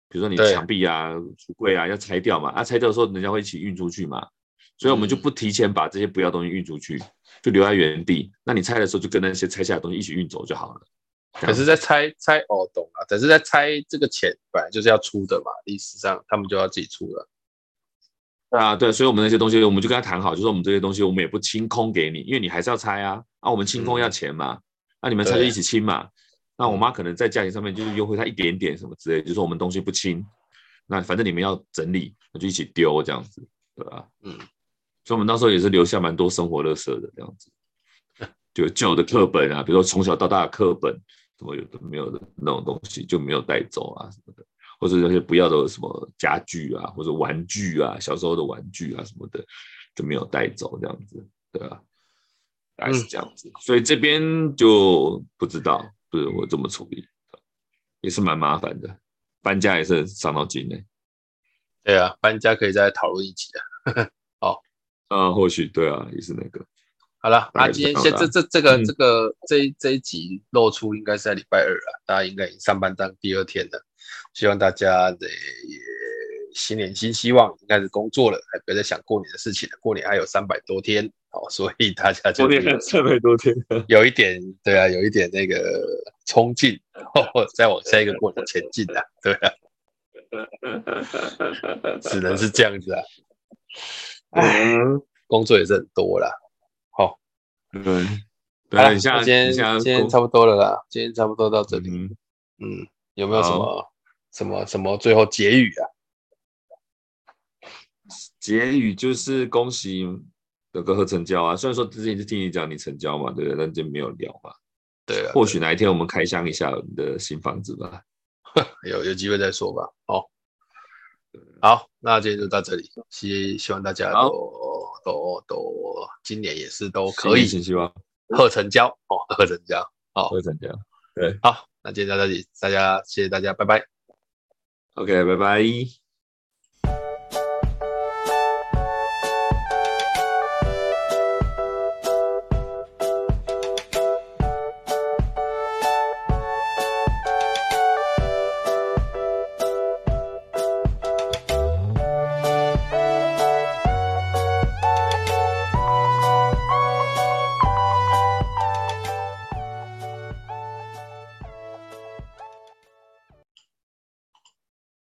比如说你墙壁啊、橱柜啊要拆掉嘛，啊拆掉的时候人家会一起运出去嘛。所以我们就不提前把这些不要东西运出去，就留在原地。那你拆的时候就跟那些拆下来的东西一起运走就好了。可是，在拆拆哦，懂了。可是，在拆这个钱本来就是要出的嘛，历史上他们就要自己出了。啊，对，所以我们那些东西，我们就跟他谈好，就说我们这些东西我们也不清空给你，因为你还是要拆啊。啊，我们清空要钱嘛，那、嗯啊、你们拆就一起清嘛。那我妈可能在价钱上面就是优惠他一点点什么之类，就是说我们东西不清，那反正你们要整理，那就一起丢这样子，对吧？嗯。所以，我们那时候也是留下蛮多生活垃圾的这样子，就旧的课本啊，比如说从小到大的课本，什么有的没有的那种东西就没有带走啊什么的，或者那些不要的什么家具啊，或者玩具啊，小时候的玩具啊什么的就没有带走这样子，对吧？大概是这样子。嗯、所以这边就不知道，不是我怎么处理，也是蛮麻烦的，搬家也是伤脑筋的。对啊，搬家可以再讨论一集啊。啊，或许对啊，也是那个。好了，那今天先这这这个、嗯、这个这一这一集露出应该是在礼拜二了，大家应该已经上班当第二天了。希望大家的新年新希望，应该是工作了，还不要再想过年的事情了。过年还有三百多天，好，所以大家就过年三百多天，有一点对啊，有一点那个冲劲，哦，再往下一个过程前进啊，对啊，只能是这样子啊。嗯，工作也是很多啦。好，对，对啊，今天今天差不多了啦，今天差不多到这里。嗯，嗯，有没有什么什么什么最后结语啊？结语就是恭喜哥哥成交啊！虽然说之前是听你讲你成交嘛，对不对？但就没有聊嘛。对啊，或许哪一天我们开箱一下你的新房子吧。有有机会再说吧。好。好，那今天就到这里。希希望大家都都都今年也是都可以，希望贺成交哦，贺成交，哦，贺成交。对，好，那今天到这里，大家谢谢大家，拜拜。OK，拜拜。